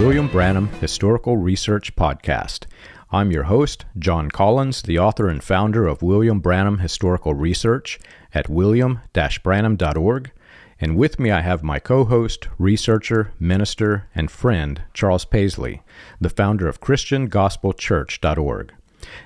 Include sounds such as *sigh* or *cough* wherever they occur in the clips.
William Branham Historical Research Podcast. I'm your host, John Collins, the author and founder of William Branham Historical Research at william-branham.org. And with me, I have my co host, researcher, minister, and friend, Charles Paisley, the founder of ChristianGospelChurch.org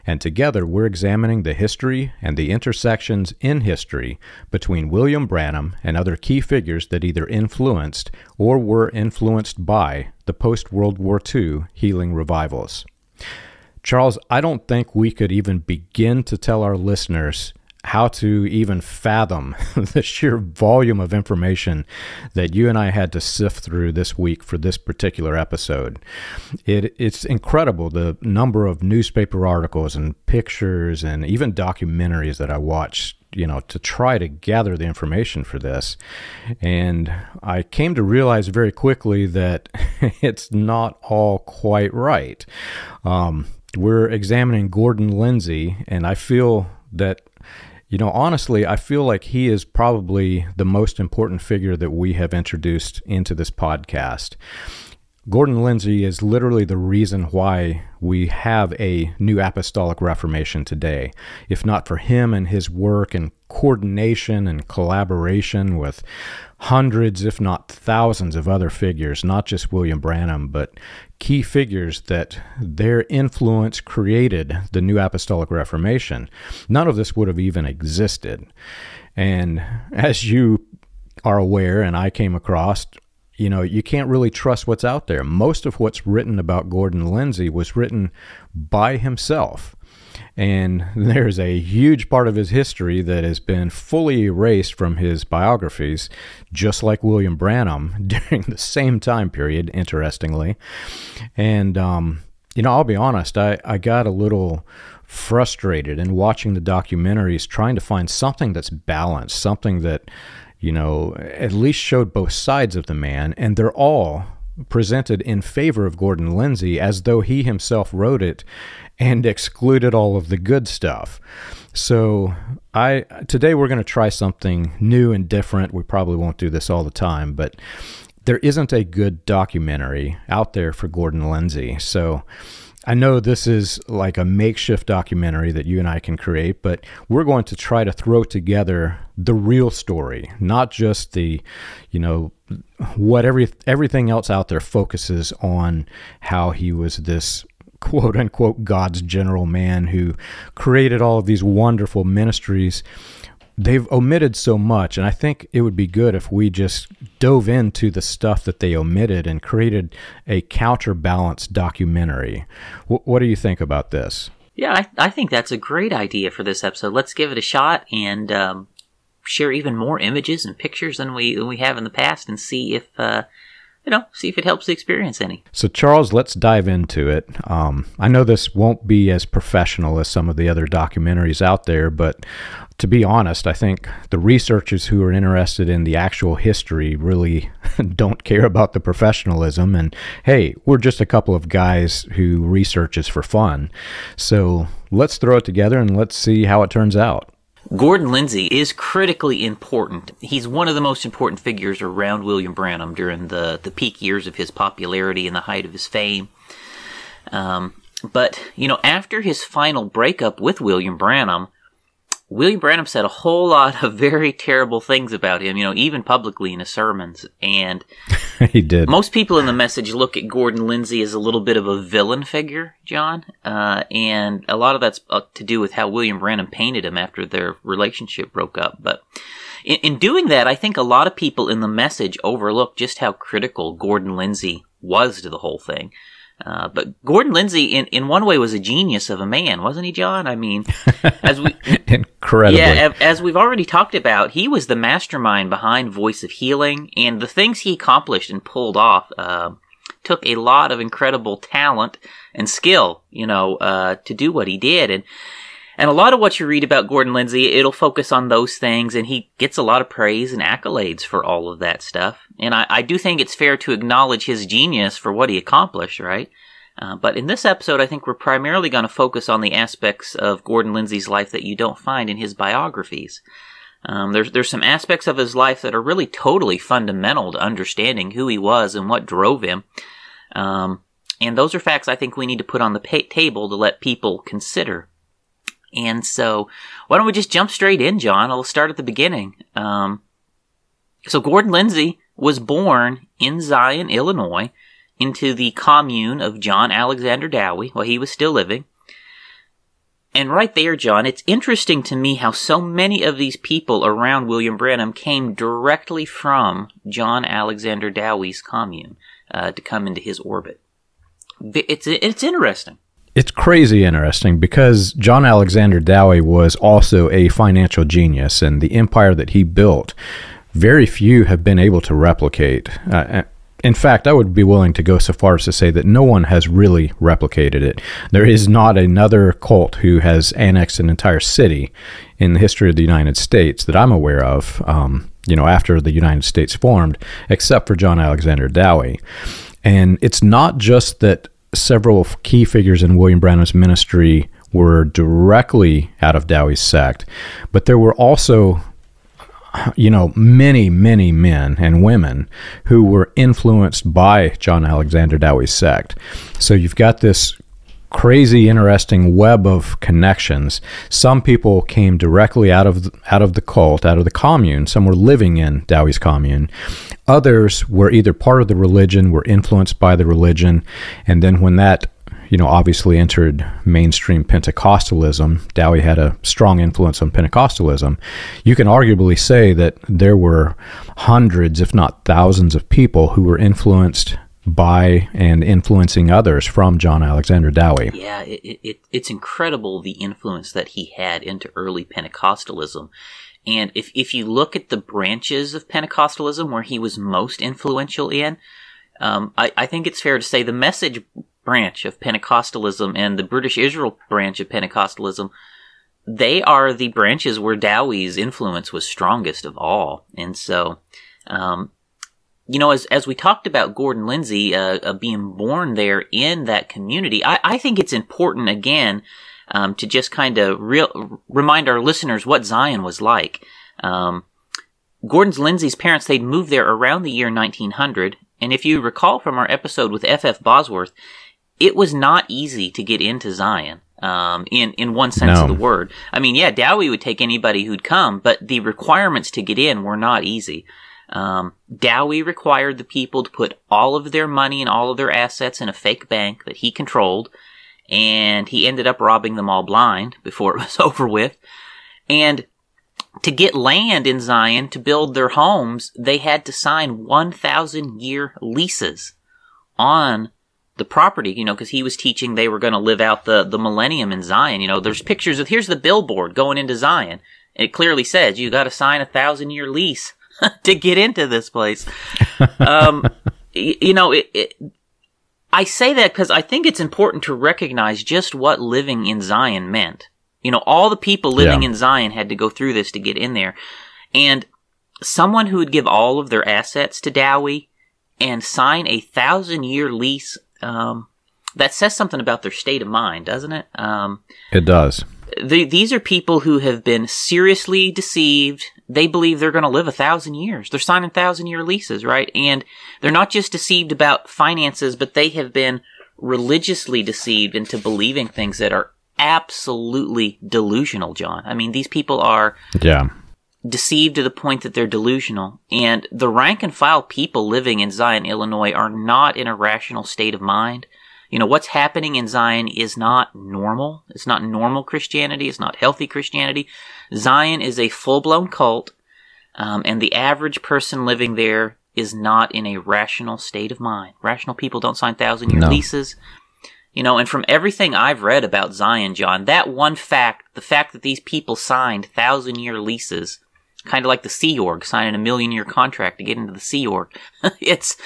and together we're examining the history and the intersections in history between William Branham and other key figures that either influenced or were influenced by the post World War II healing revivals. Charles, I don't think we could even begin to tell our listeners how to even fathom *laughs* the sheer volume of information that you and I had to sift through this week for this particular episode. It, it's incredible the number of newspaper articles and pictures and even documentaries that I watched you know to try to gather the information for this and i came to realize very quickly that *laughs* it's not all quite right um, we're examining gordon lindsay and i feel that you know, honestly, I feel like he is probably the most important figure that we have introduced into this podcast. Gordon Lindsay is literally the reason why we have a new apostolic reformation today. If not for him and his work and coordination and collaboration with hundreds, if not thousands, of other figures, not just William Branham, but key figures that their influence created the new apostolic reformation, none of this would have even existed. And as you are aware, and I came across, you know, you can't really trust what's out there. Most of what's written about Gordon Lindsay was written by himself. And *laughs* there's a huge part of his history that has been fully erased from his biographies, just like William Branham *laughs* during the same time period, interestingly. And, um, you know, I'll be honest, I, I got a little frustrated in watching the documentaries, trying to find something that's balanced, something that you know, at least showed both sides of the man, and they're all presented in favor of Gordon Lindsay as though he himself wrote it and excluded all of the good stuff. So, I today we're going to try something new and different. We probably won't do this all the time, but there isn't a good documentary out there for Gordon Lindsay. So, I know this is like a makeshift documentary that you and I can create, but we're going to try to throw together the real story, not just the, you know, what every everything else out there focuses on how he was this quote unquote God's general man who created all of these wonderful ministries they've omitted so much and i think it would be good if we just dove into the stuff that they omitted and created a counterbalance documentary w- what do you think about this yeah I, I, think that's a great idea for this episode let's give it a shot and um, share even more images and pictures than we than we have in the past and see if uh, you know, see if it helps the experience any. So, Charles, let's dive into it. Um, I know this won't be as professional as some of the other documentaries out there, but to be honest, I think the researchers who are interested in the actual history really *laughs* don't care about the professionalism. And hey, we're just a couple of guys who researches for fun. So, let's throw it together and let's see how it turns out. Gordon Lindsay is critically important. He's one of the most important figures around William Branham during the, the peak years of his popularity and the height of his fame. Um, but, you know, after his final breakup with William Branham, William Branham said a whole lot of very terrible things about him, you know, even publicly in his sermons. And *laughs* he did. Most people in the message look at Gordon Lindsay as a little bit of a villain figure, John. Uh, and a lot of that's uh, to do with how William Branham painted him after their relationship broke up. But in, in doing that, I think a lot of people in the message overlook just how critical Gordon Lindsay was to the whole thing. Uh, but Gordon Lindsay, in, in one way, was a genius of a man, wasn't he, John? I mean, as we *laughs* incredible, yeah, as we've already talked about, he was the mastermind behind Voice of Healing, and the things he accomplished and pulled off uh, took a lot of incredible talent and skill, you know, uh, to do what he did, and and a lot of what you read about Gordon Lindsay, it'll focus on those things, and he gets a lot of praise and accolades for all of that stuff. And I, I do think it's fair to acknowledge his genius for what he accomplished, right? Uh, but in this episode, I think we're primarily going to focus on the aspects of Gordon Lindsay's life that you don't find in his biographies. Um, there's there's some aspects of his life that are really totally fundamental to understanding who he was and what drove him. Um, and those are facts I think we need to put on the pa- table to let people consider. And so, why don't we just jump straight in, John? I'll start at the beginning. Um, so, Gordon Lindsay was born in Zion, Illinois, into the commune of John Alexander Dowie while he was still living. And right there, John, it's interesting to me how so many of these people around William Branham came directly from John Alexander Dowie's commune uh, to come into his orbit. It's it's interesting. It's crazy interesting because John Alexander Dowie was also a financial genius, and the empire that he built, very few have been able to replicate. Uh, in fact, I would be willing to go so far as to say that no one has really replicated it. There is not another cult who has annexed an entire city in the history of the United States that I'm aware of, um, you know, after the United States formed, except for John Alexander Dowie. And it's not just that several key figures in William Branham's ministry were directly out of Dowie's sect, but there were also you know, many, many men and women who were influenced by John Alexander Dowie's sect. So you've got this crazy interesting web of connections some people came directly out of out of the cult out of the commune some were living in Dowie's commune others were either part of the religion were influenced by the religion and then when that you know, obviously entered mainstream Pentecostalism. Dowie had a strong influence on Pentecostalism. You can arguably say that there were hundreds, if not thousands, of people who were influenced by and influencing others from John Alexander Dowie. Yeah, it, it, it's incredible the influence that he had into early Pentecostalism. And if, if you look at the branches of Pentecostalism where he was most influential in, um, I, I think it's fair to say the message branch of Pentecostalism and the British Israel branch of Pentecostalism, they are the branches where Dowie's influence was strongest of all. And so, um, you know, as as we talked about Gordon Lindsay uh, uh, being born there in that community, I, I think it's important again um, to just kind of real remind our listeners what Zion was like. Um, Gordon's Lindsay's parents they'd moved there around the year 1900, and if you recall from our episode with F. F. Bosworth, it was not easy to get into Zion. Um, in in one sense no. of the word. I mean, yeah, Dowie would take anybody who'd come, but the requirements to get in were not easy. Um, Dowie required the people to put all of their money and all of their assets in a fake bank that he controlled, and he ended up robbing them all blind *laughs* before it was *laughs* over with. And to get land in Zion to build their homes, they had to sign 1,000 year leases on the property, you know, because he was teaching they were going to live out the, the millennium in Zion. You know, there's pictures of here's the billboard going into Zion. And it clearly says you got to sign a thousand year lease *laughs* to get into this place. Um, *laughs* you know, it, it, I say that because I think it's important to recognize just what living in Zion meant. You know, all the people living yeah. in Zion had to go through this to get in there. And someone who would give all of their assets to Dowie and sign a thousand year lease um, that says something about their state of mind, doesn't it? Um, it does. The, these are people who have been seriously deceived. They believe they're going to live a thousand years. They're signing thousand year leases, right? And they're not just deceived about finances, but they have been religiously deceived into believing things that are absolutely delusional, John. I mean, these people are yeah deceived to the point that they're delusional. And the rank and file people living in Zion, Illinois are not in a rational state of mind. You know, what's happening in Zion is not normal. It's not normal Christianity. It's not healthy Christianity. Zion is a full blown cult, um, and the average person living there is not in a rational state of mind. Rational people don't sign thousand year no. leases. You know, and from everything I've read about Zion, John, that one fact, the fact that these people signed thousand year leases, kind of like the Sea Org signing a million year contract to get into the Sea Org. *laughs* it's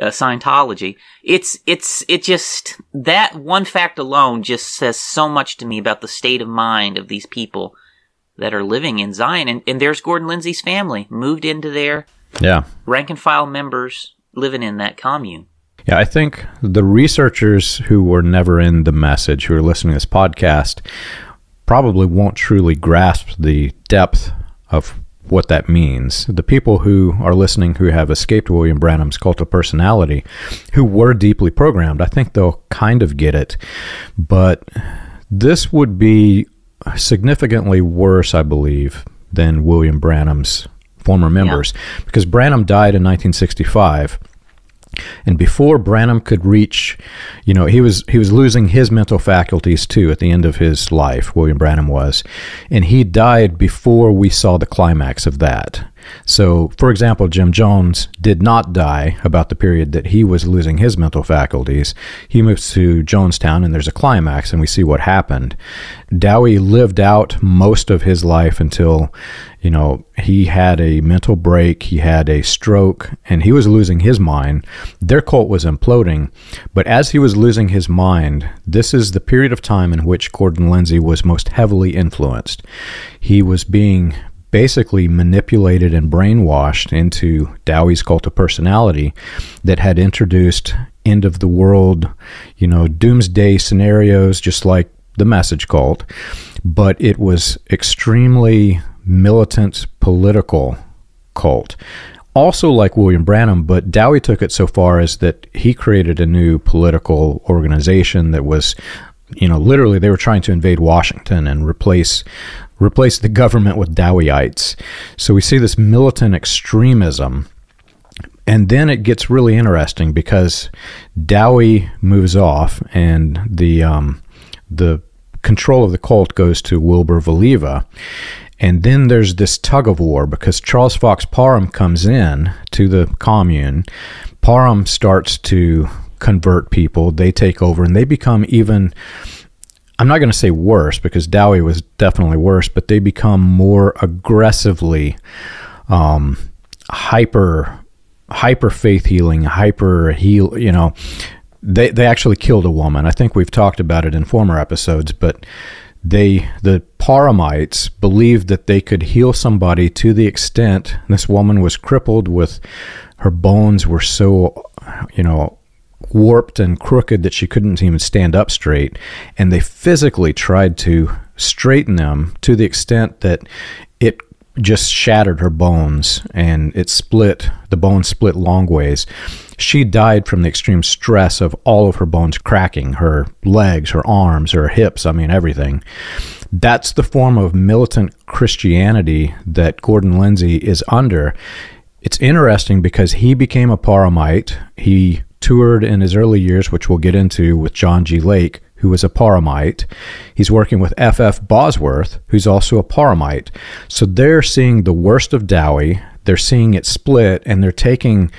uh, Scientology. It's it's it just that one fact alone just says so much to me about the state of mind of these people that are living in Zion. And, and there's Gordon Lindsay's family moved into there. Yeah, rank and file members living in that commune. Yeah, I think the researchers who were never in the message, who are listening to this podcast, probably won't truly grasp the depth of what that means. The people who are listening who have escaped William Branham's cult of personality, who were deeply programmed, I think they'll kind of get it. But this would be significantly worse, I believe, than William Branham's former members, yeah. because Branham died in 1965 and before Branham could reach, you know, he was he was losing his mental faculties too at the end of his life. William Branham was, and he died before we saw the climax of that. So, for example, Jim Jones did not die about the period that he was losing his mental faculties. He moves to Jonestown, and there's a climax, and we see what happened. Dowie lived out most of his life until, you know, he had a mental break, he had a stroke, and he was losing his mind. Their cult was imploding, but as he was losing his mind, this is the period of time in which Gordon Lindsay was most heavily influenced. He was being basically manipulated and brainwashed into Dowie's cult of personality that had introduced end of the world, you know, doomsday scenarios, just like the message cult, but it was extremely militant political cult. Also, like William Branham, but Dowie took it so far as that he created a new political organization that was you know, literally they were trying to invade Washington and replace replace the government with Dowieites. So we see this militant extremism. And then it gets really interesting because Dowie moves off and the um, the control of the cult goes to Wilbur Voliva. And then there's this tug of war because Charles Fox Parham comes in to the commune. Parham starts to convert people, they take over, and they become even I'm not going to say worse because Dowie was definitely worse, but they become more aggressively um, hyper hyper faith healing, hyper heal. You know, they they actually killed a woman. I think we've talked about it in former episodes, but they the Parhamites believed that they could heal somebody to the extent this woman was crippled with her bones were so you know warped and crooked that she couldn't even stand up straight. And they physically tried to straighten them to the extent that it just shattered her bones and it split, the bones split long ways. She died from the extreme stress of all of her bones cracking, her legs, her arms, her hips, I mean, everything. That's the form of militant Christianity that Gordon Lindsay is under. It's interesting because he became a Parhamite. He toured in his early years, which we'll get into with John G. Lake, who was a Parhamite. He's working with F. F. Bosworth, who's also a Parhamite. So they're seeing the worst of Dowie. They're seeing it split, and they're taking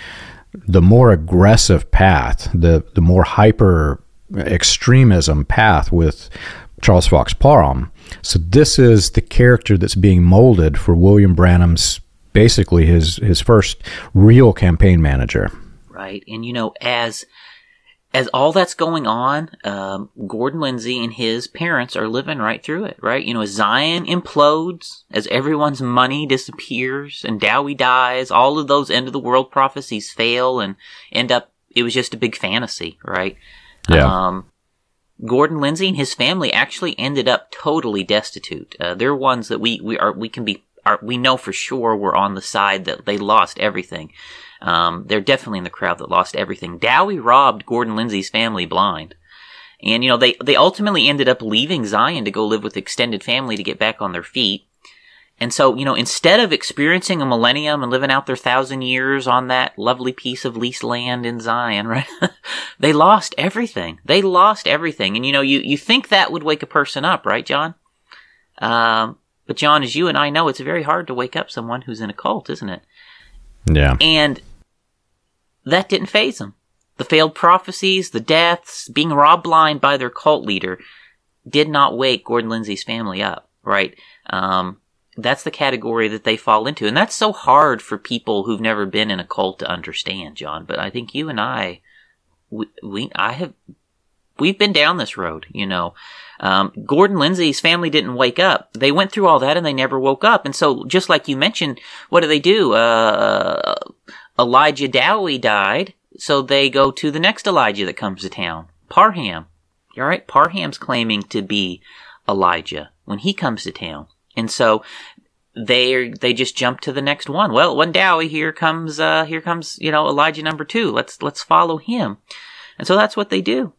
the more aggressive path, the the more hyper extremism path with Charles Fox Parham. So this is the character that's being molded for William Branham's basically his his first real campaign manager right? And you know, as as all that's going on, um, Gordon Lindsay and his parents are living right through it, right? You know, as Zion implodes, as everyone's money disappears and Dowie dies, all of those end of the world prophecies fail and end up, it was just a big fantasy, right? Yeah. Um, Gordon Lindsay and his family actually ended up totally destitute. Uh, they're ones that we, we are, we can be, are, we know for sure were on the side that they lost everything. Um, they're definitely in the crowd that lost everything. Dowie robbed Gordon Lindsay's family blind. And, you know, they, they ultimately ended up leaving Zion to go live with extended family to get back on their feet. And so, you know, instead of experiencing a millennium and living out their thousand years on that lovely piece of leased land in Zion, *laughs* right? they lost everything. They lost everything. And, you know, you, you think that would wake a person up, right, John? Um, but John, as you and I know, it's very hard to wake up someone who's in a cult, isn't it? Yeah. And that didn't phase them. The failed prophecies, the deaths, being robbed blind by their cult leader did not wake Gordon Lindsay's family up, right? Um, that's the category that they fall into. And that's so hard for people who've never been in a cult to understand, John. But I think you and I, we, we I have, we've been down this road, you know. Um, Gordon Lindsay's family didn't wake up. They went through all that and they never woke up. And so, just like you mentioned, what do they do? Uh, Elijah Dowie died, so they go to the next Elijah that comes to town, Parham. All right, Parham's claiming to be Elijah when he comes to town, and so they they just jump to the next one. Well, one Dowie, here comes uh, here comes you know Elijah number two. Let's let's follow him, and so that's what they do.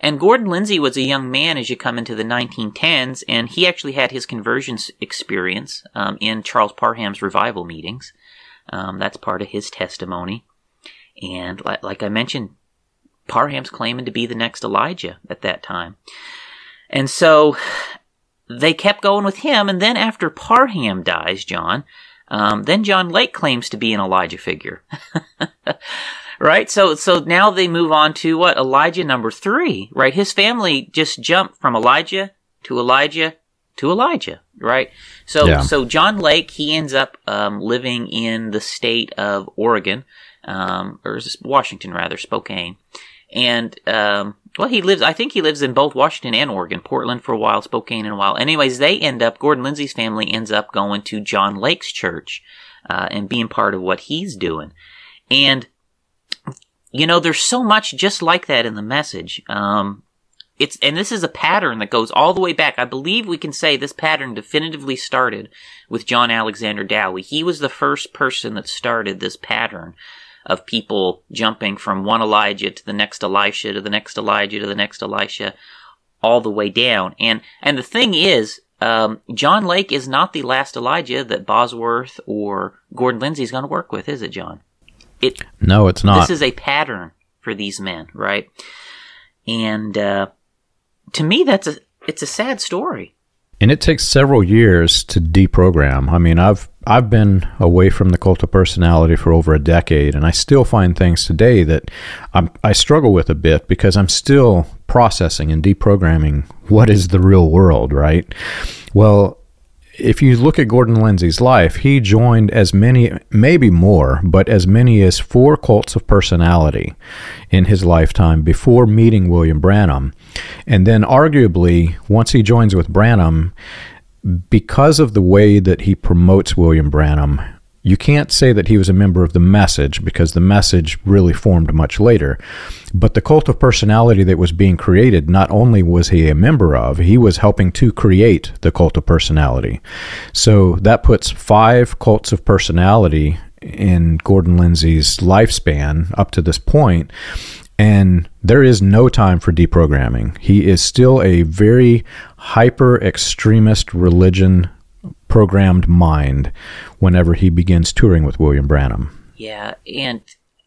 And Gordon Lindsay was a young man as you come into the 1910s, and he actually had his conversion experience um, in Charles Parham's revival meetings. Um, that's part of his testimony. And like, like I mentioned, Parham's claiming to be the next Elijah at that time. And so they kept going with him, and then after Parham dies, John, um, then John Lake claims to be an Elijah figure. *laughs* right? So, so now they move on to what? Elijah number three, right? His family just jumped from Elijah to Elijah to Elijah, right? So, yeah. so John Lake, he ends up, um, living in the state of Oregon, um, or is Washington rather, Spokane. And, um, well, he lives, I think he lives in both Washington and Oregon, Portland for a while, Spokane in a while. Anyways, they end up, Gordon Lindsay's family ends up going to John Lake's church, uh, and being part of what he's doing. And you know, there's so much just like that in the message. Um, it's, and this is a pattern that goes all the way back. I believe we can say this pattern definitively started with John Alexander Dowie. He was the first person that started this pattern of people jumping from one Elijah to the next Elisha to the next Elijah to the next Elisha all the way down. And, and the thing is, um, John Lake is not the last Elijah that Bosworth or Gordon Lindsay is going to work with, is it, John? It no, it's not. This is a pattern for these men, right? And uh, to me, that's a it's a sad story. And it takes several years to deprogram. I mean, I've I've been away from the cult of personality for over a decade, and I still find things today that I'm, I struggle with a bit because I'm still processing and deprogramming what is the real world, right? Well, if you look at Gordon Lindsay's life, he joined as many, maybe more, but as many as four cults of personality in his lifetime before meeting William Branham. And then, arguably, once he joins with Branham, because of the way that he promotes William Branham, you can't say that he was a member of the message because the message really formed much later. But the cult of personality that was being created, not only was he a member of, he was helping to create the cult of personality. So that puts five cults of personality in Gordon Lindsay's lifespan up to this point, And there is no time for deprogramming. He is still a very hyper extremist religion programmed mind whenever he begins touring with William Branham. Yeah, and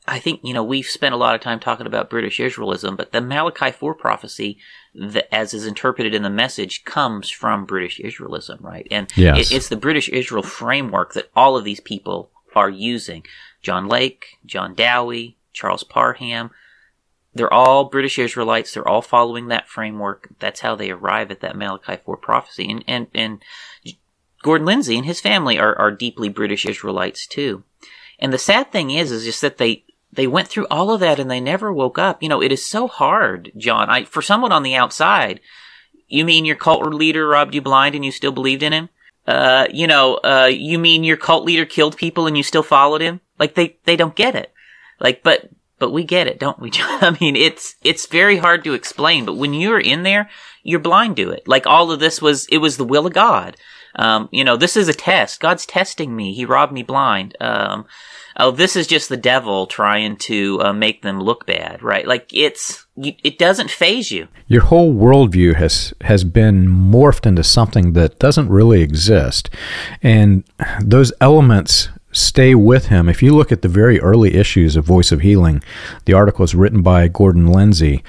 I think, you know, we've spent a lot of time talking about British Israelism, but the Malachi 4 prophecy, the, as is interpreted in the message, comes from British Israelism, right? And yes. it, it's the British Israel framework that all of these people are using. John Lake, John Dowie, Charles Parham, they're all British Israelites. They're all following that framework. That's how they arrive at that Malachi 4 prophecy. And, and, and Gordon Lindsay and his family are, are deeply British Israelites too. And the sad thing is, is just that they, they went through all of that and they never woke up. You know, it is so hard, John. I, for someone on the outside, you mean your cult leader robbed you blind and you still believed in him? Uh, you know, uh, you mean your cult leader killed people and you still followed him? Like they, they don't get it. Like, but, but we get it, don't we? *laughs* I mean, it's, it's very hard to explain, but when you're in there, you're blind to it. Like all of this was, it was the will of God. Um, you know, this is a test. God's testing me. He robbed me blind. Um, oh, this is just the devil trying to uh, make them look bad, right? Like it's, it doesn't phase you. Your whole worldview has has been morphed into something that doesn't really exist, and those elements stay with him. If you look at the very early issues of Voice of Healing, the article is written by Gordon Lindsay,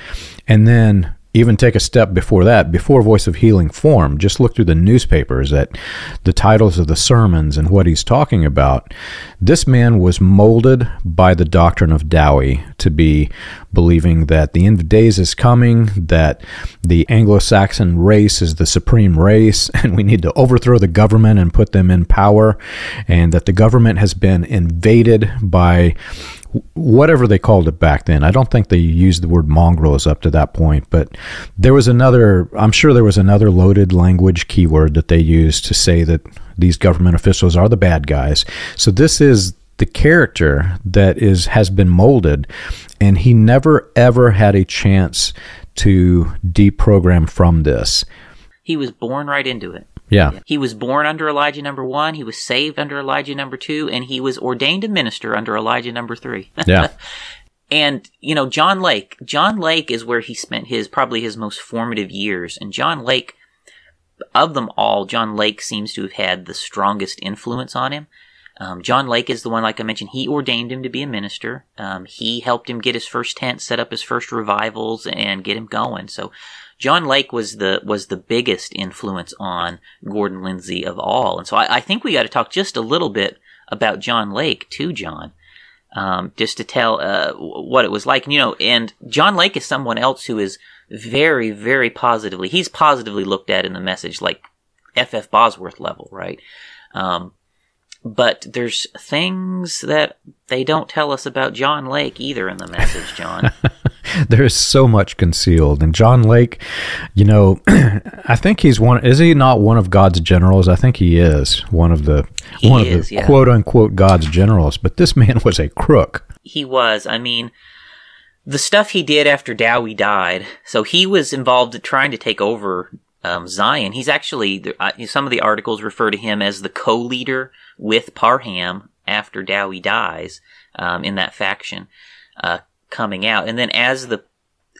and then even take a step before that, before Voice of Healing formed, just look through the newspapers at the titles of the sermons and what he's talking about. This man was molded by the doctrine of Dowie to be believing that the end of days is coming, that the Anglo Saxon race is the supreme race, *laughs* and we need to overthrow the government and put them in power, and that the government has been invaded by whatever they called it back then. I don't think they used the word mongrels up to that point, but there was another, I'm sure there was another loaded language keyword that they used to say that these government officials are the bad guys. So this is the character that is has been molded and he never ever had a chance to deprogram from this. He was born right into it. Yeah. He was born under Elijah number one. He was saved under Elijah number two, and he was ordained a minister under Elijah number three. *laughs* Yeah. and you know, John Lake. John Lake is where he spent his probably his most formative years, and John Lake. Of them all, John Lake seems to have had the strongest influence on him. Um, John Lake is the one, like I mentioned, he ordained him to be a minister. Um, he helped him get his first tent, set up his first revivals, and get him going. So, John Lake was the was the biggest influence on Gordon Lindsay of all. And so, I, I think we got to talk just a little bit about John Lake too, John, um, just to tell uh, what it was like. And, you know, and John Lake is someone else who is very, very positively. He's positively looked at in the message, like F. F. Bosworth level, right? Um, but there's things that they don't tell us about John Lake either in the message, John. *laughs* there is so much concealed. And John Lake, you know, *clears throat* I think he's one. Is he not one of God's generals? I think he is one of the He one is, of the yeah. quote unquote God's generals. But this man *laughs* was a crook. he was. I mean, the stuff he did after Dowie died. So he was involved in trying to take over um, Zion. He's actually there- uh, some of the articles refer to him as the co-leader with Parham after Dowie dies um, in that faction uh, coming out. And then as the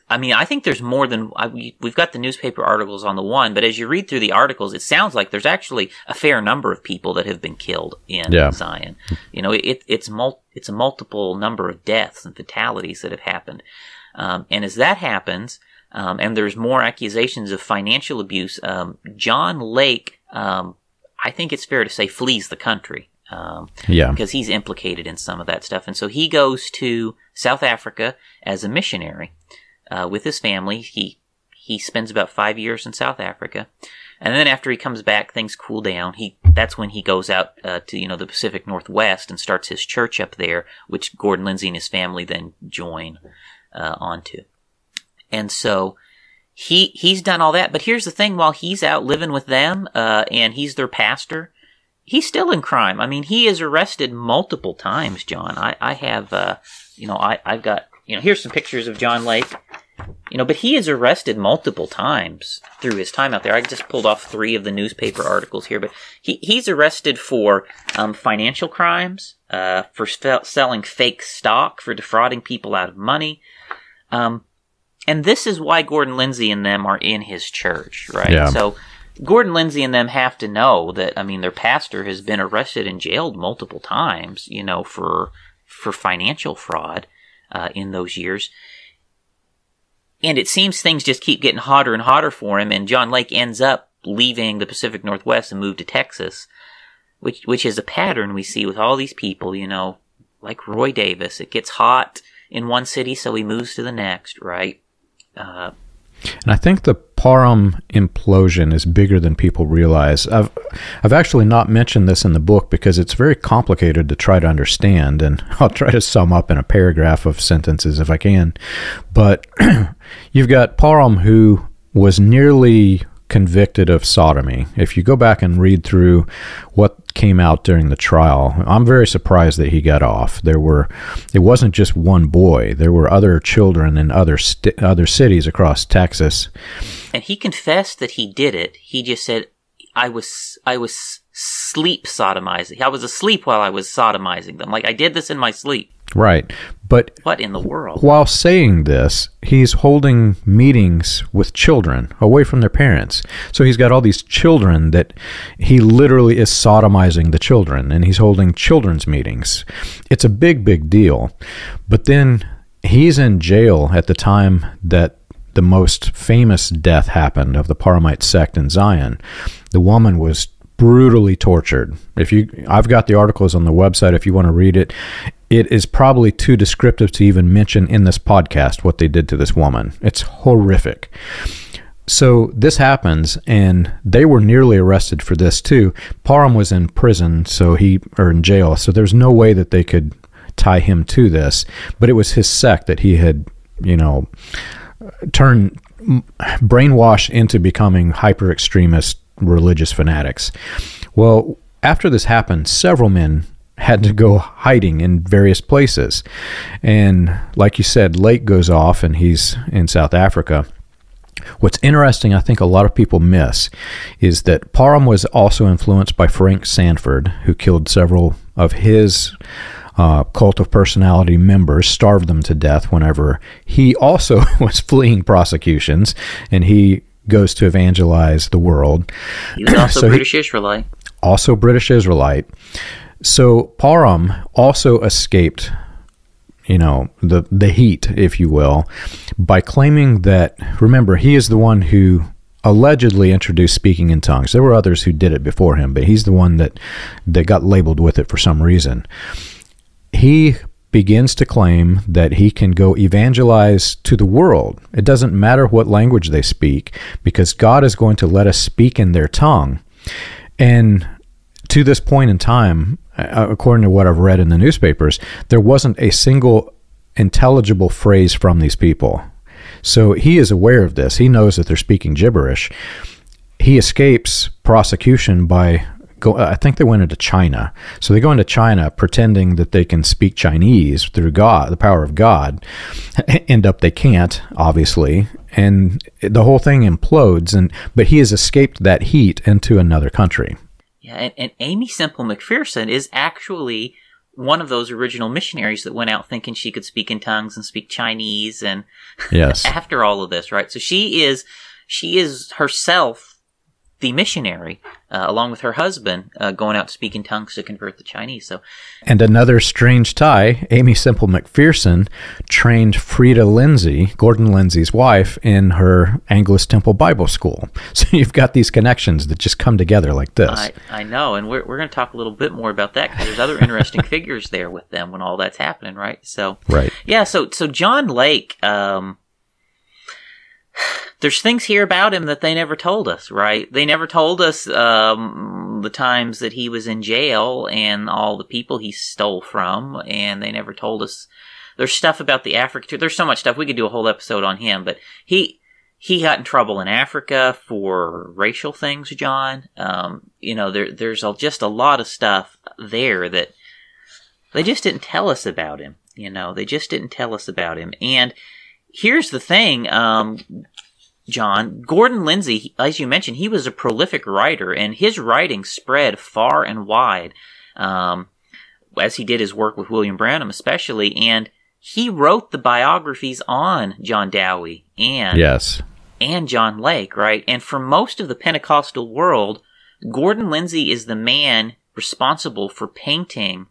I mean, I think there's more than I, we, we've got the newspaper articles on the one, but as you read through the articles, it sounds like there's actually a fair number of people that have been killed in Yeah. Zion. You know, it, it's mul- it's a multiple number of deaths and fatalities that have happened. Um, and as that happens, um, and there's more accusations of financial abuse, um, John Lake, um, I think it's fair to say, flees the country. Um, Yeah. because he's implicated in some of that stuff. And so he goes to South Africa as a missionary uh, with his family. He he spends about five years in South Africa, and then after he comes back, things cool down. He that's when he goes out uh, to you know the Pacific Northwest and starts his church up there, which Gordon Lindsay and his family then join uh, onto. And so he he's done all that. But here's the thing: while he's out living with them, uh, and he's their pastor, he's still in crime. I mean, he is arrested multiple times, John. I, I have, uh, you know, I, I've got, you know, here's some pictures of John Lake. You know, but he is arrested multiple times through his time out there. I just pulled off three of the newspaper articles here, but he, he's arrested for um, financial crimes, uh, for sell- selling fake stock, for defrauding people out of money. Um, and this is why Gordon Lindsay and them are in his church, right? Yeah. So Gordon Lindsay and them have to know that I mean their pastor has been arrested and jailed multiple times, you know, for for financial fraud uh, in those years. And it seems things just keep getting hotter and hotter for him, and John Lake ends up leaving the Pacific Northwest and moved to Texas, which which is a pattern we see with all these people, you know, like Roy Davis. It gets hot in one city, so he moves to the next, right? Uh, And I think the Parham implosion is bigger than people realize. I've I've actually not mentioned this in the book because it's very complicated to try to understand, and *laughs* I'll try to sum up in a paragraph of sentences if I can. But *clears throat* you've got Parham who was nearly convicted of sodomy. If you go back and read through what came out during the trial, I'm very surprised that he got off. There were, it wasn't just one boy. There were other children in other st- other cities across Texas. and he confessed that he did it. He just said, "I was I was sleep sodomizing. I was asleep while I was sodomizing them. Like I did this in my sleep. Right, but What in the world?" while saying this, he's holding meetings with children away from their parents. So he's got all these children that he literally is sodomizing the children, and he's holding children's meetings. It's a big, big deal. But then he's in jail at the time that the most famous death happened of the Parhamite sect in Zion. The woman was brutally tortured. If you I've got the articles on the website if you want to read it. It is probably too descriptive to even mention in this podcast what they did to this woman. It's horrific. So this happens, and they were nearly arrested for this too. Parham was in prison, so he or in jail, so there's no way that they could tie him to this. But it was his sect that he had, you know, turned brainwashed into becoming hyper extremist religious fanatics. Well, after this happened, several men had to go hiding in various places. And like you said, Lake goes off and he's in South Africa. What's interesting, I think a lot of people miss, is that Parham was also influenced by Frank Sandford, who killed several of his uh, cult of personality members, starved them to death whenever he also *laughs* was fleeing prosecutions, and he goes to evangelize the world. *clears throat* He was also so British he, Israelite. Also British Israelite. So Parham also escaped you know the the heat if you will by claiming that remember he is the one who allegedly introduced speaking in tongues there were others who did it before him but he's the one that that got labeled with it for some reason he begins to claim that he can go evangelize to the world it doesn't matter what language they speak because God is going to let us speak in their tongue and to this point in time uh, according to what I've read in the newspapers, there wasn't a single intelligible phrase from these people. So he is aware of this. He knows that they're speaking gibberish. He escapes prosecution by go uh, I think they went into China. So they go into China pretending that they can speak Chinese through God, the power of God. *laughs* End up they can't, obviously, and the whole thing implodes and but he has escaped that heat into another country. Yeah, and, and Aimee Semple McPherson is actually one of those original missionaries that went out thinking she could speak in tongues and speak Chinese and yes. *laughs* after all of this, right? So she is she is herself the missionary, uh, along with her husband, uh, going out to speak in tongues to convert the Chinese. So, and another strange tie: Aimee Semple McPherson trained Freda Lindsay, Gordon Lindsay's wife, in her Angelus Temple Bible School. *laughs* So you've got these connections that just come together like this. I, I know, and we're we're going to talk a little bit more about that because there's other interesting *laughs* figures there with them when all that's happening, right? So, right, yeah. So so John Lake. Um, there's things here about him that they never told us, right? They never told us um, the times that he was in jail and all the people he stole from, and they never told us. There's stuff about the Africa. There's so much stuff we could do a whole episode on him, but he he got in trouble in Africa for racial things. John, um, you know, there there's just a lot of stuff there that they just didn't tell us about him. You know, they just didn't tell us about him, and here's the thing, um, John. Gordon Lindsay, as you mentioned, he was a prolific writer, and his writing spread far and wide, um, as he did his work with William Branham, especially. And he wrote the biographies on John Dowie and yes, and John Lake, right? And for most of the Pentecostal world, Gordon Lindsay is the man responsible for painting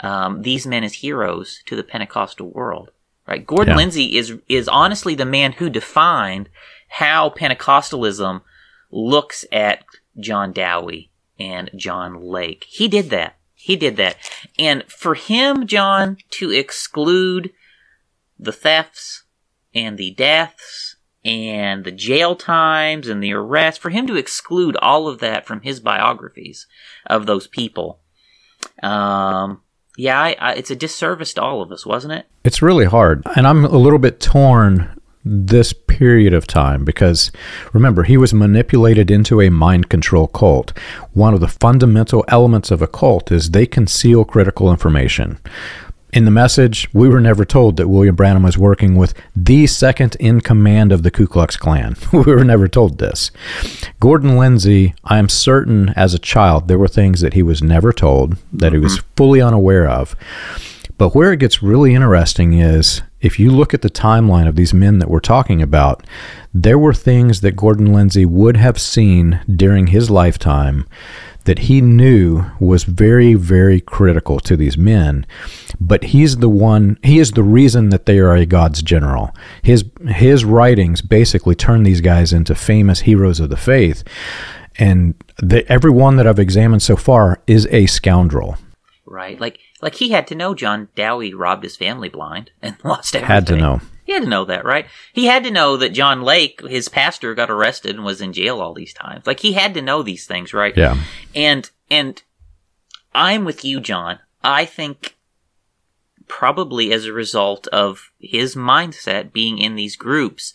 um, these men as heroes to the Pentecostal world. Right? Gordon yeah. Lindsay is is honestly the man who defined how Pentecostalism looks at John Dowie and John Lake. He did that. He did that. And for him, John, to exclude the thefts and the deaths and the jail times and the arrests, for him to exclude all of that from his biographies of those people, um, yeah, I, I, it's a disservice to all of us, wasn't it? It's really hard. And I'm a little bit torn this period of time because remember, he was manipulated into a mind control cult. One of the fundamental elements of a cult is they conceal critical information. In the message, we were never told that William Branham was working with the second in command of the Ku Klux Klan. *laughs* we were never told this. Gordon Lindsay, I am certain as a child, there were things that he was never told, that mm-hmm. he was mm-hmm. fully unaware of. But where it gets really interesting is if you look at the timeline of these men that we're talking about, there were things that Gordon Lindsay would have seen during his lifetime that he knew was very, very critical to these men. But he's the one, he is the reason that they are a God's general. His, his writings basically turn these guys into famous heroes of the faith. And the, everyone that I've examined so far is a scoundrel. Right. Like, like he had to know John Dowie robbed his family blind and *laughs* lost everything. Had to know. He had to know that, right? He had to know that John Lake, his pastor, got arrested and was in jail all these times. Like he had to know these things, right? Yeah. And and I'm with you, John. I think probably as a result of his mindset being in these groups,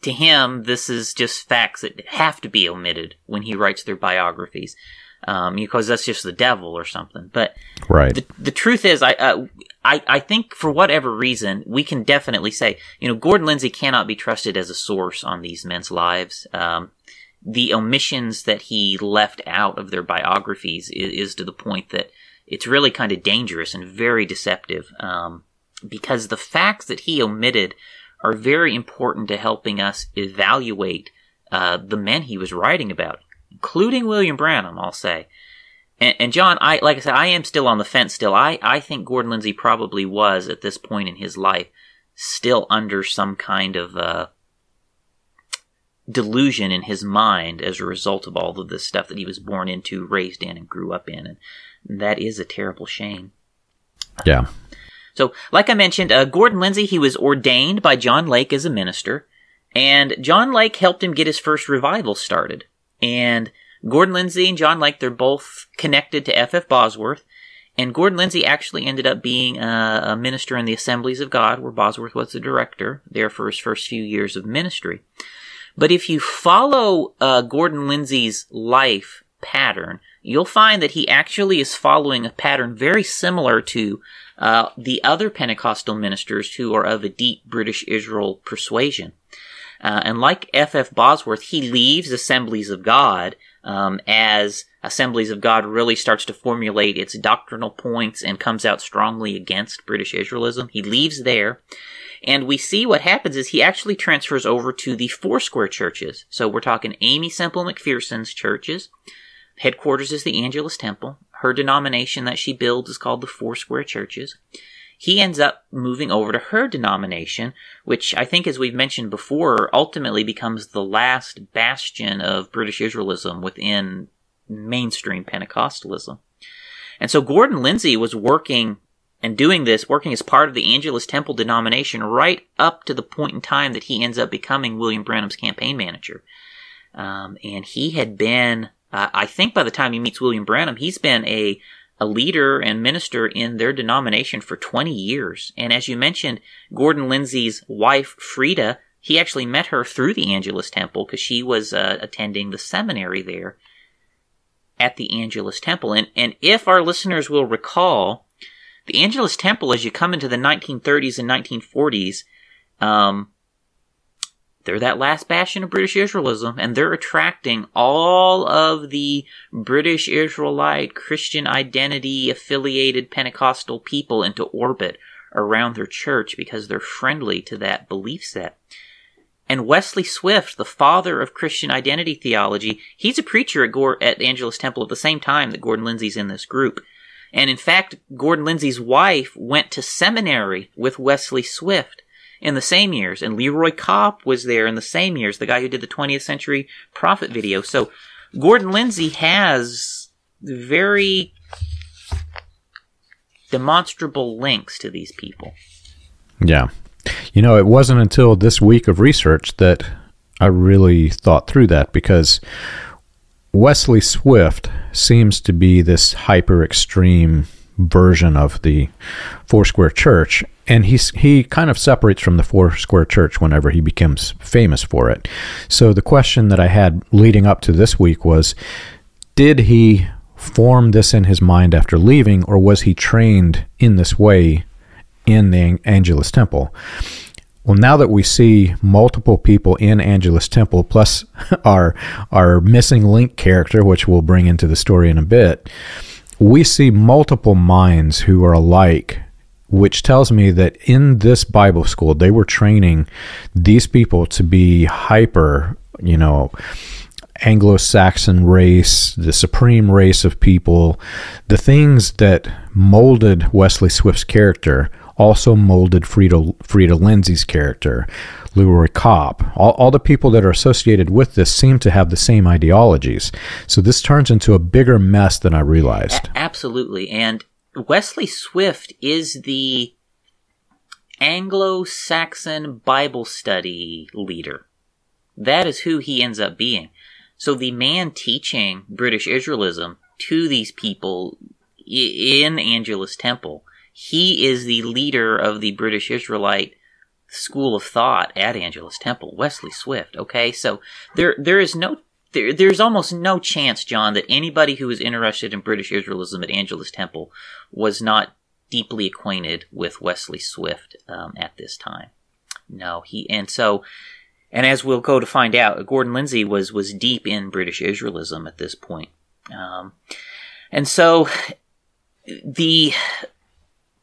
to him, this is just facts that have to be omitted when he writes their biographies. Um, because that's just the devil or something. But right. the, the truth is, I, uh, I, I think for whatever reason, we can definitely say, you know, Gordon Lindsay cannot be trusted as a source on these men's lives. Um, the omissions that he left out of their biographies is, is to the point that it's really kind of dangerous and very deceptive. Um, because the facts that he omitted are very important to helping us evaluate uh, the men he was writing about, including William Branham, I'll say. And, and, John, I like I said, I am still on the fence. Still, I I think Gordon Lindsay probably was at this point in his life still under some kind of uh, delusion in his mind as a result of all of this stuff that he was born into, raised in, and grew up in, and that is a terrible shame. Yeah. So, like I mentioned, uh, Gordon Lindsay, he was ordained by John Lake as a minister, and John Lake helped him get his first revival started. And Gordon Lindsay and John Lake, they're both connected to F.F. Bosworth, and Gordon Lindsay actually ended up being a, a minister in the Assemblies of God, where Bosworth was the director there for his first few years of ministry. But if you follow uh, Gordon Lindsay's life pattern, you'll find that he actually is following a pattern very similar to uh, the other Pentecostal ministers who are of a deep British Israel persuasion. Uh, and like F.F. F. Bosworth, he leaves Assemblies of God um, as Assemblies of God really starts to formulate its doctrinal points and comes out strongly against British Israelism. He leaves there. And we see what happens is he actually transfers over to the Foursquare churches. So we're talking Aimee Semple McPherson's churches. Headquarters is the Angelus Temple. Her denomination that she builds is called the Foursquare Churches. He ends up moving over to her denomination, which I think, as we've mentioned before, ultimately becomes the last bastion of British Israelism within mainstream Pentecostalism. And so Gordon Lindsay was working and doing this, working as part of the Angelus Temple denomination right up to the point in time that he ends up becoming William Branham's campaign manager. Um, and he had been, uh, I think by the time he meets William Branham, he's been a, a leader and minister in their denomination for 20 years. And as you mentioned, Gordon Lindsay's wife, Freda, he actually met her through the Angelus Temple because she was uh, attending the seminary there at the Angelus Temple. And, and if our listeners will recall, the Angelus Temple, as you come into the 1930s and 1940s, um, they're that last bastion of British Israelism, and they're attracting all of the British Israelite Christian identity affiliated Pentecostal people into orbit around their church because they're friendly to that belief set. And Wesley Swift, the father of Christian identity theology, he's a preacher at, Gore, at Angelus Temple at the same time that Gordon Lindsay's in this group. And in fact, Gordon Lindsay's wife went to seminary with Wesley Swift in the same years, and Leroy Kopp was there in the same years, the guy who did the 20th Century Prophet video. So Gordon Lindsay has very demonstrable links to these people. Yeah. You know, it wasn't until this week of research that I really thought through that because Wesley Swift seems to be this hyper extreme version of the Foursquare Church, and he's he kind of separates from the four square Church whenever he becomes famous for it. So the question that I had leading up to this week was, did he form this in his mind after leaving, or was he trained in this way in the Angelus Temple? Well, now that we see multiple people in Angelus Temple, plus *laughs* our our missing link character, which we'll bring into the story in a bit, we see multiple minds who are alike, which tells me that in this Bible school they were training these people to be hyper, you know, Anglo-Saxon race, the supreme race of people, the things that molded Wesley Swift's character also molded Freda, Freda Lindsay's character, Leroy Kopp. All, all the people that are associated with this seem to have the same ideologies. So this turns into a bigger mess than I realized. A- absolutely. And Wesley Swift is the Anglo Saxon Bible study leader. That is who he ends up being. So the man teaching British Israelism to these people in Angelus Temple he is the leader of the British Israelite school of thought at Angelus Temple, Wesley Swift. Okay, so there there is no there, there's almost no chance, John, that anybody who was interested in British Israelism at Angelus Temple was not deeply acquainted with Wesley Swift um, at this time. No, he and so, and as we'll go to find out, Gordon Lindsay was was deep in British Israelism at this point, um, and so the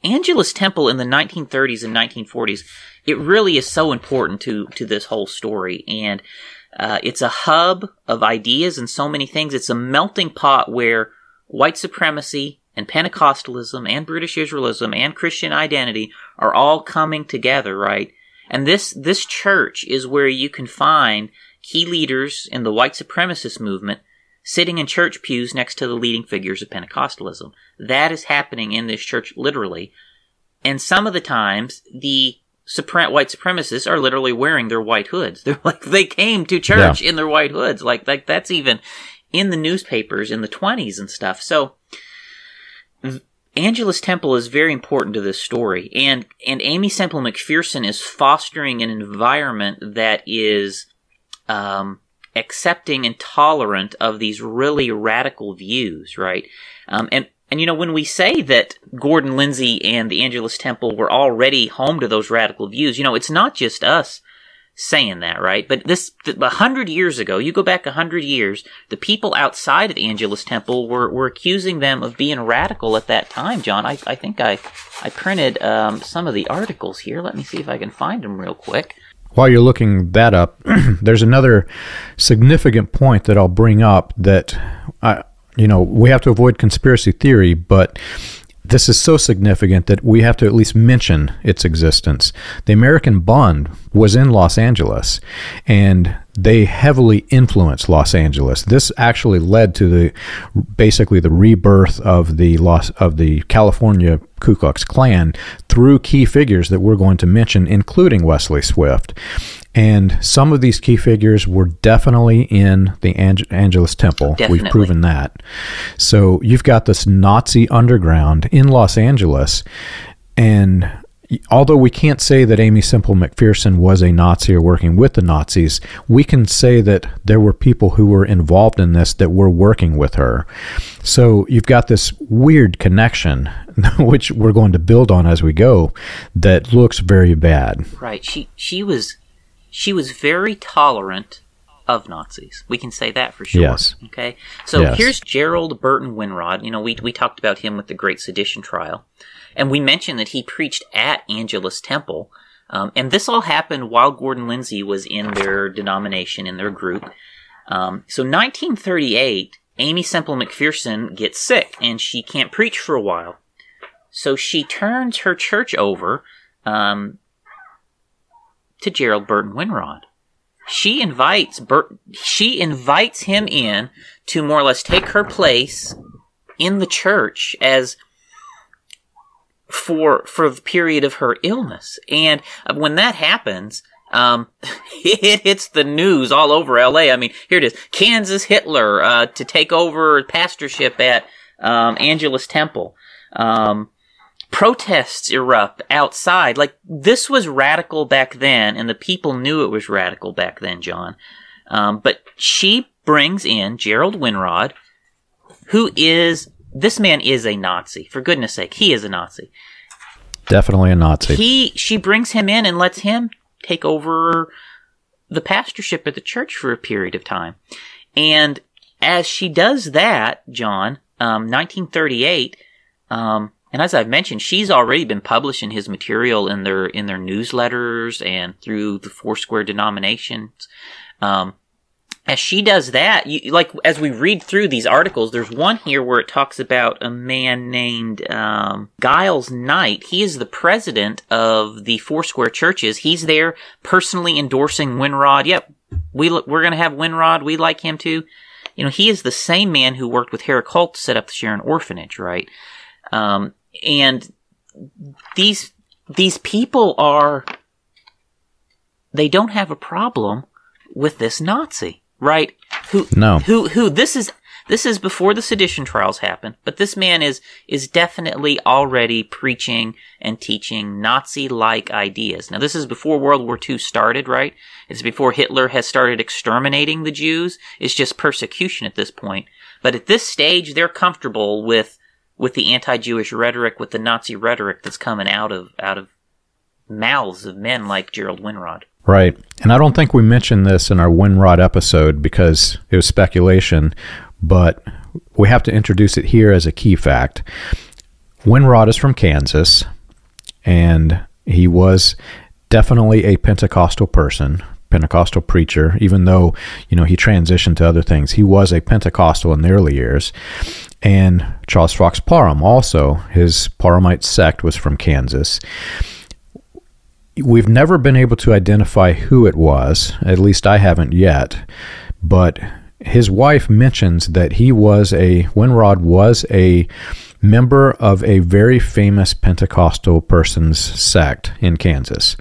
Angelus Temple in the 1930s and 1940s, it really is so important to to this whole story, and uh, it's a hub of ideas and so many things. It's a melting pot where white supremacy and Pentecostalism and British Israelism and Christian identity are all coming together, right? And this this church is where you can find key leaders in the white supremacist movement sitting in church pews next to the leading figures of Pentecostalism. That is happening in this church literally. And some of the times the white supremacists are literally wearing their white hoods. *laughs* They're like they came to church yeah. in their white hoods. Like like that's even in the newspapers in the 20s and stuff. So Angelus Temple is very important to this story, and and Aimee Semple McPherson is fostering an environment that is um, accepting and tolerant of these really radical views, right? Um, and and you know, when we say that Gordon Lindsay and the Angelus Temple were already home to those radical views, you know, it's not just us saying that, right? But this, a hundred years ago, you go back a hundred years, the people outside of Angelus Temple were, were accusing them of being radical at that time, John. I, I think I, I printed um, some of the articles here. Let me see if I can find them real quick. While you're looking that up, *clears throat* there's another significant point that I'll bring up that I, you know, we have to avoid conspiracy theory, but this is so significant that we have to at least mention its existence. The American Bund was in Los Angeles, and they heavily influenced Los Angeles. This actually led to the basically the rebirth of the Los of the California Ku Klux Klan through key figures that we're going to mention, including Wesley Swift. And some of these key figures were definitely in the Angelus Temple. Definitely. We've proven that. So you've got this Nazi underground in Los Angeles. And although we can't say that Aimee Semple McPherson was a Nazi or working with the Nazis, we can say that there were people who were involved in this that were working with her. So you've got this weird connection, *laughs* which we're going to build on as we go, that looks very bad. Right. She she was she was very tolerant of Nazis. We can say that for sure. Yes. Okay. So yes. here's Gerald Burton Winrod. You know, we we talked about him with the Great Sedition trial, and we mentioned that he preached at Angelus Temple. Um, and this all happened while Gordon Lindsay was in their denomination, in their group. Um, so 1938, Aimee Semple McPherson gets sick and she can't preach for a while. So she turns her church over um, to Gerald Burton Winrod. She invites Bert, she invites him in to more or less take her place in the church as for for the period of her illness. And when that happens, um, *laughs* it hits the news all over LA. I mean, here it is: Kansas Hitler uh, to take over pastorship at um, Angelus Temple. Um, protests erupt outside. Like this was radical back then, and the people knew it was radical back then, John. Um, but she brings in Gerald Winrod, who is this man is a Nazi. For goodness sake, he is a Nazi. Definitely a Nazi. He she brings him in and lets him take over the pastorship at the church for a period of time. And as she does that, John, um, 1938, um, and as I've mentioned, she's already been publishing his material in their in their newsletters and through the Foursquare denominations. Um, as she does that, you, like as we read through these articles, there's one here where it talks about a man named um, Giles Knight. He is the president of the Foursquare churches. He's there personally endorsing Winrod. Yep, we we're gonna have Winrod. We like him too. You know, he is the same man who worked with Herrick Holt to set up the Sharon Orphanage, right? Um, and these these people are they don't have a problem with this Nazi, right? Who no who who this is this is before the sedition trials happen, but this man is is definitely already preaching and teaching Nazi-like ideas. Now, this is before World War II started, right? It's before Hitler has started exterminating the Jews. It's just persecution at this point. But at this stage, they're comfortable with with the anti-Jewish rhetoric, with the Nazi rhetoric that's coming out of out of mouths of men like Gerald Winrod. Right. And I don't think we mentioned this in our Winrod episode because it was speculation, but we have to introduce it here as a key fact. Winrod is from Kansas, and he was definitely a Pentecostal person, Pentecostal preacher, even though, you know, he transitioned to other things. He was a Pentecostal in the early years. And Charles Fox Parham also, his Parhamite sect was from Kansas we've never been able to identify who it was. At least I haven't yet. But his wife mentions that he was a Winrod was a member of a very famous Pentecostal person's sect in Kansas.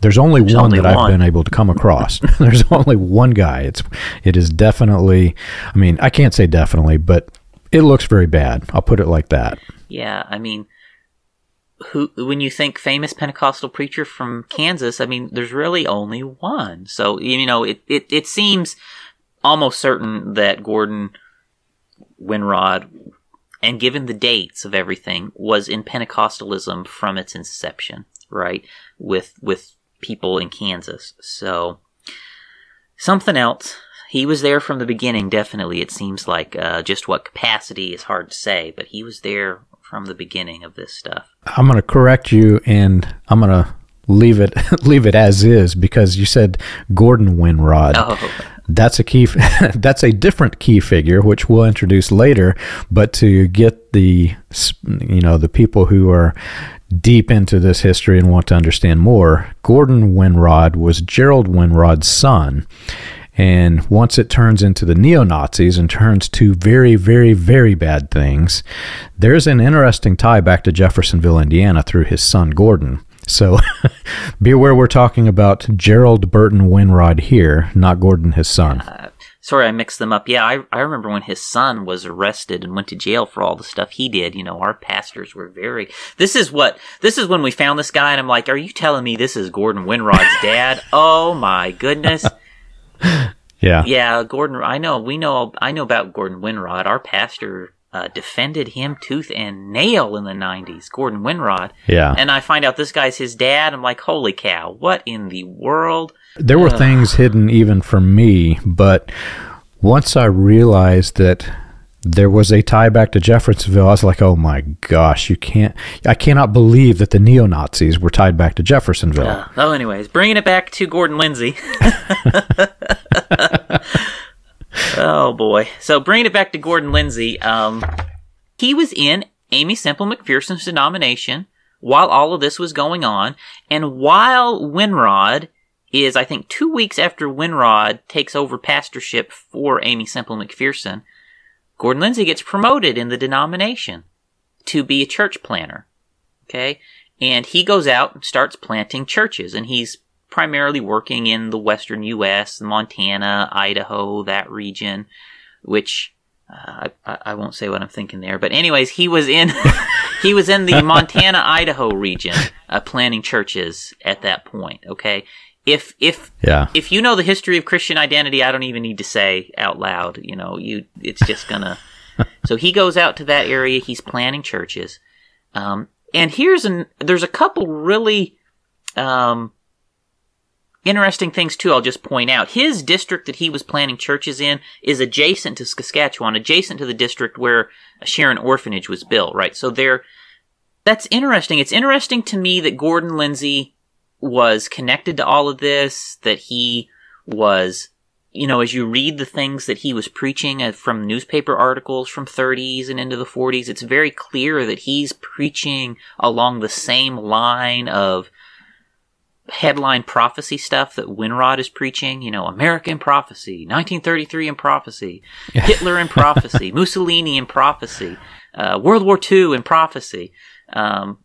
There's only There's one only that one. I've been able to come across. *laughs* *laughs* There's only one guy. It's it is definitely I mean, I can't say definitely, but it looks very bad. I'll put it like that. Yeah, I mean, who when you think famous Pentecostal preacher from Kansas, I mean, there's really only one. So you know, it it, it seems almost certain that Gordon Winrod, and given the dates of everything, was in Pentecostalism from its inception, right? With with people in Kansas. So something else. He was there from the beginning, definitely. It seems like uh, just what capacity is hard to say, but he was there from the beginning of this stuff. I'm going to correct you, and I'm going to leave it *laughs* leave it as is because you said Gordon Winrod. Oh. That's a key. *laughs* that's a different key figure, which we'll introduce later. But to get the you know the people who are deep into this history and want to understand more, Gordon Winrod was Gerald Winrod's son, and once it turns into the neo Nazis and turns to very, very, very bad things, there's an interesting tie back to Jeffersonville, Indiana through his son Gordon. So *laughs* be aware we're talking about Gerald Burton Winrod here, not Gordon, his son. Uh, sorry, I mixed them up. Yeah, I, I remember when his son was arrested and went to jail for all the stuff he did. You know, our pastors were very. This is what. This is when we found this guy, and I'm like, are you telling me this is Gordon Winrod's dad? *laughs* oh my goodness. *laughs* yeah. Yeah, Gordon. I know. We know. I know about Gordon Winrod. Our pastor uh, defended him tooth and nail in the 90s, Gordon Winrod. Yeah. And I find out this guy's his dad. I'm like, holy cow, what in the world? There were things hidden even from me, but once I realized that there was a tie back to Jeffersonville. I was like, oh my gosh, you can't, I cannot believe that the neo Nazis were tied back to Jeffersonville. Uh, oh, anyways, bringing it back to Gordon Lindsay. *laughs* oh boy. So bringing it back to Gordon Lindsay, um, he was in Aimee Semple McPherson's denomination while all of this was going on, and while Winrod is, I think, two weeks after Winrod takes over pastorship for Aimee Semple McPherson Gordon Lindsay gets promoted in the denomination to be a church planner. Okay. And he goes out and starts planting churches and he's primarily working in the western U.S., Montana, Idaho, that region, which uh, I, I won't say what I'm thinking there, but anyways, he was in *laughs* he was in the Montana Idaho region uh, planting churches at that point. Okay, if if yeah. if you know the history of Christian identity, I don't even need to say out loud. You know, you it's just gonna. *laughs* so he goes out to that area. He's planning churches, um, and here's an there's a couple really um, interesting things too. I'll just point out his district that he was planning churches in is adjacent to Saskatchewan, adjacent to the district where a Sharon Orphanage was built. Right, so there. That's interesting. It's interesting to me that Gordon Lindsay was connected to all of this, that he was, you know, as you read the things that he was preaching uh, from newspaper articles from 30s and into the 40s, it's very clear that he's preaching along the same line of headline prophecy stuff that Winrod is preaching, you know, American prophecy, 1933 in prophecy, Hitler in prophecy, *laughs* Mussolini in prophecy, uh, World War II in prophecy. Um,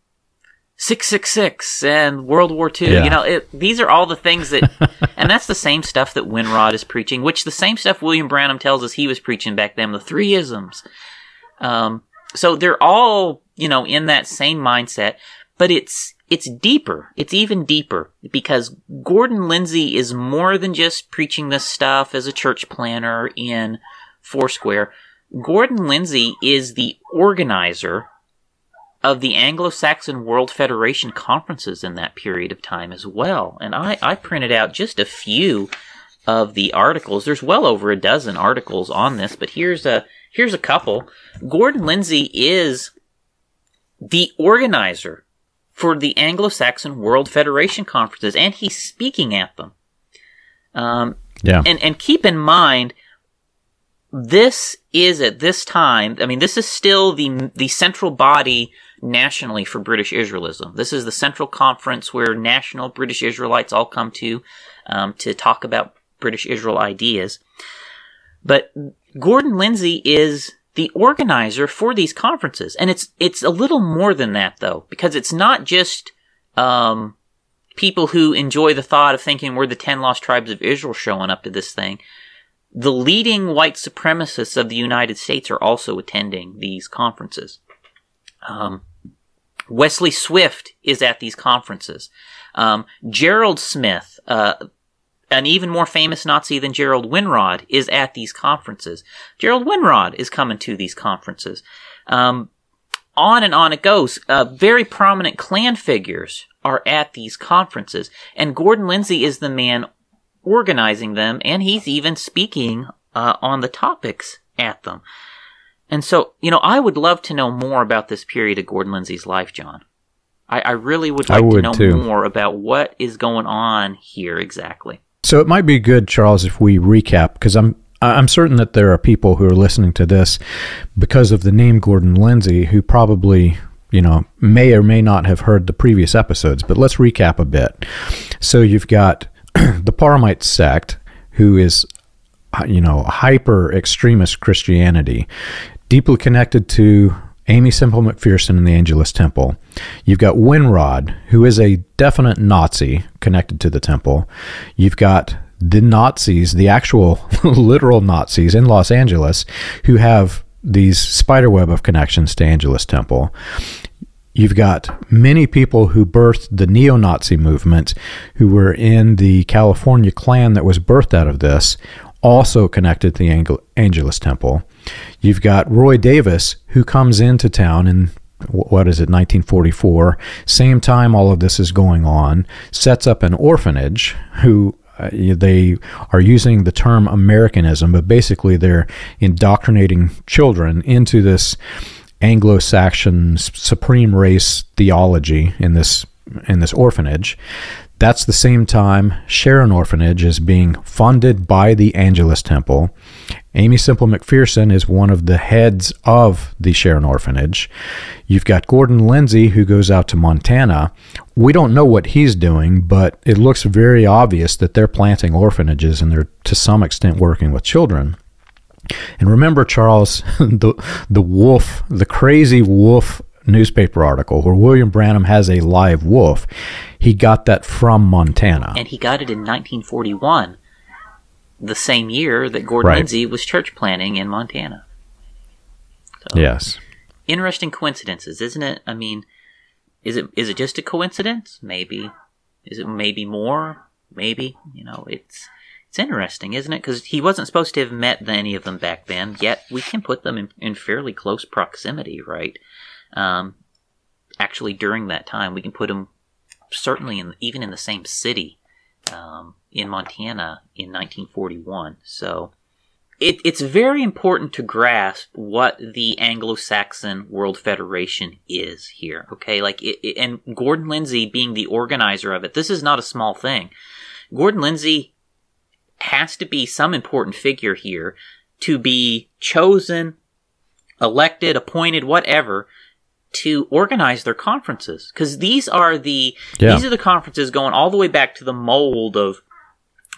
666 and World War II. Yeah. You know, it, these are all the things that, *laughs* and that's the same stuff that Winrod is preaching, which the same stuff William Branham tells us he was preaching back then, the three isms. Um, so they're all, you know, in that same mindset, but it's, it's deeper. It's even deeper because Gordon Lindsay is more than just preaching this stuff as a church planner in Foursquare. Gordon Lindsay is the organizer of the Anglo-Saxon World Federation conferences in that period of time as well. And I, I printed out just a few of the articles. There's well over a dozen articles on this, but here's a here's a couple. Gordon Lindsay is the organizer for the Anglo-Saxon World Federation conferences, and he's speaking at them. Um, Yeah. and and keep in mind this is at this time i mean this is still the the central body nationally for british israelism. This is the central conference where national british israelites all come to um, to talk about british israel ideas. But gordon lindsay is the organizer for these conferences. And it's it's a little more than that though because it's not just um, people who enjoy the thought of thinking we're the 10 lost tribes of israel showing up to this thing. The leading white supremacists of the United States are also attending these conferences. Um, Wesley Swift is at these conferences. Um, Gerald Smith, uh, an even more famous Nazi than Gerald Winrod, is at these conferences. Gerald Winrod is coming to these conferences. Um, on and on it goes. Uh, very prominent Klan figures are at these conferences, and Gordon Lindsay is the man organizing them, and he's even speaking uh, on the topics at them. And so, you know, I would love to know more about this period of Gordon Lindsay's life, John. I, I really would I like to would know too. more about what is going on here exactly. So it might be good, Charles, if we recap, because I'm I'm certain that there are people who are listening to this because of the name Gordon Lindsay who probably you know may or may not have heard the previous episodes. But let's recap a bit. So you've got *clears throat* the Parhamite sect, who is you know hyper extremist Christianity, deeply connected to Aimee Semple McPherson and the Angelus Temple. You've got Winrod, who is a definite Nazi connected to the temple. You've got the Nazis, the actual *laughs* literal Nazis in Los Angeles, who have these spiderweb of connections to Angelus Temple. You've got many people who birthed the neo Nazi movement who were in the California Klan that was birthed out of this, also connected to the Angel- Angelus Temple. You've got Roy Davis, who comes into town in what is it, 1944, same time all of this is going on, sets up an orphanage who uh, they are using the term Americanism, but basically they're indoctrinating children into this Anglo-Saxon supreme race theology in this in this orphanage. That's the same time Sharon Orphanage is being funded by the Angelus Temple. Aimee Semple McPherson is one of the heads of the Sharon Orphanage. You've got Gordon Lindsay, who goes out to Montana. We don't know what he's doing, but it looks very obvious that they're planting orphanages and they're to some extent working with children. And remember, Charles, *laughs* the the wolf, the crazy wolf newspaper article where William Branham has a live wolf. He got that from Montana. And he got it in 1941, the same year that Gordon Right. Lindsay was church planting in Montana. So, yes. Interesting coincidences, isn't it? I mean, is it is it just a coincidence? Maybe. Is it maybe more? Maybe. You know, it's it's interesting, isn't it? Because he wasn't supposed to have met any of them back then. Yet we can put them in, in fairly close proximity, right? Um, actually, during that time, we can put them certainly in even in the same city um, in Montana in 1941. So it, it's very important to grasp what the Anglo-Saxon World Federation is here. Okay, like it, it- and Gordon Lindsay being the organizer of it. This is not a small thing. Gordon Lindsay has to be some important figure here to be chosen, elected, appointed, whatever, to organize their conferences because these are the Yeah. these are the conferences going all the way back to the mold of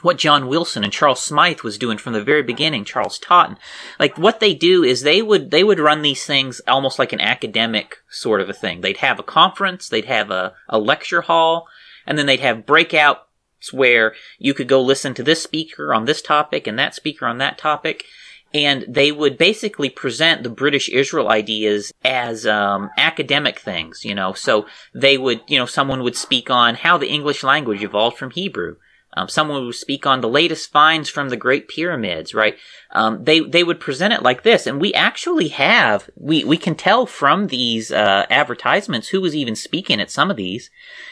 what John Wilson and Charles Smyth was doing from the very beginning, Charles Totten. Like what they do is they would they would run these things almost like an academic sort of a thing. They'd have a conference, they'd have a, a lecture hall, and then they'd have breakouts where you could go listen to this speaker on this topic and that speaker on that topic and they would basically present the British Israel ideas as um, academic things, you know. So they would, you know, someone would speak on how the English language evolved from Hebrew. Um, someone would speak on the latest finds from the Great Pyramids, right? Um, they they would present it like this, and we actually have we we can tell from these uh, advertisements who was even speaking at some of these,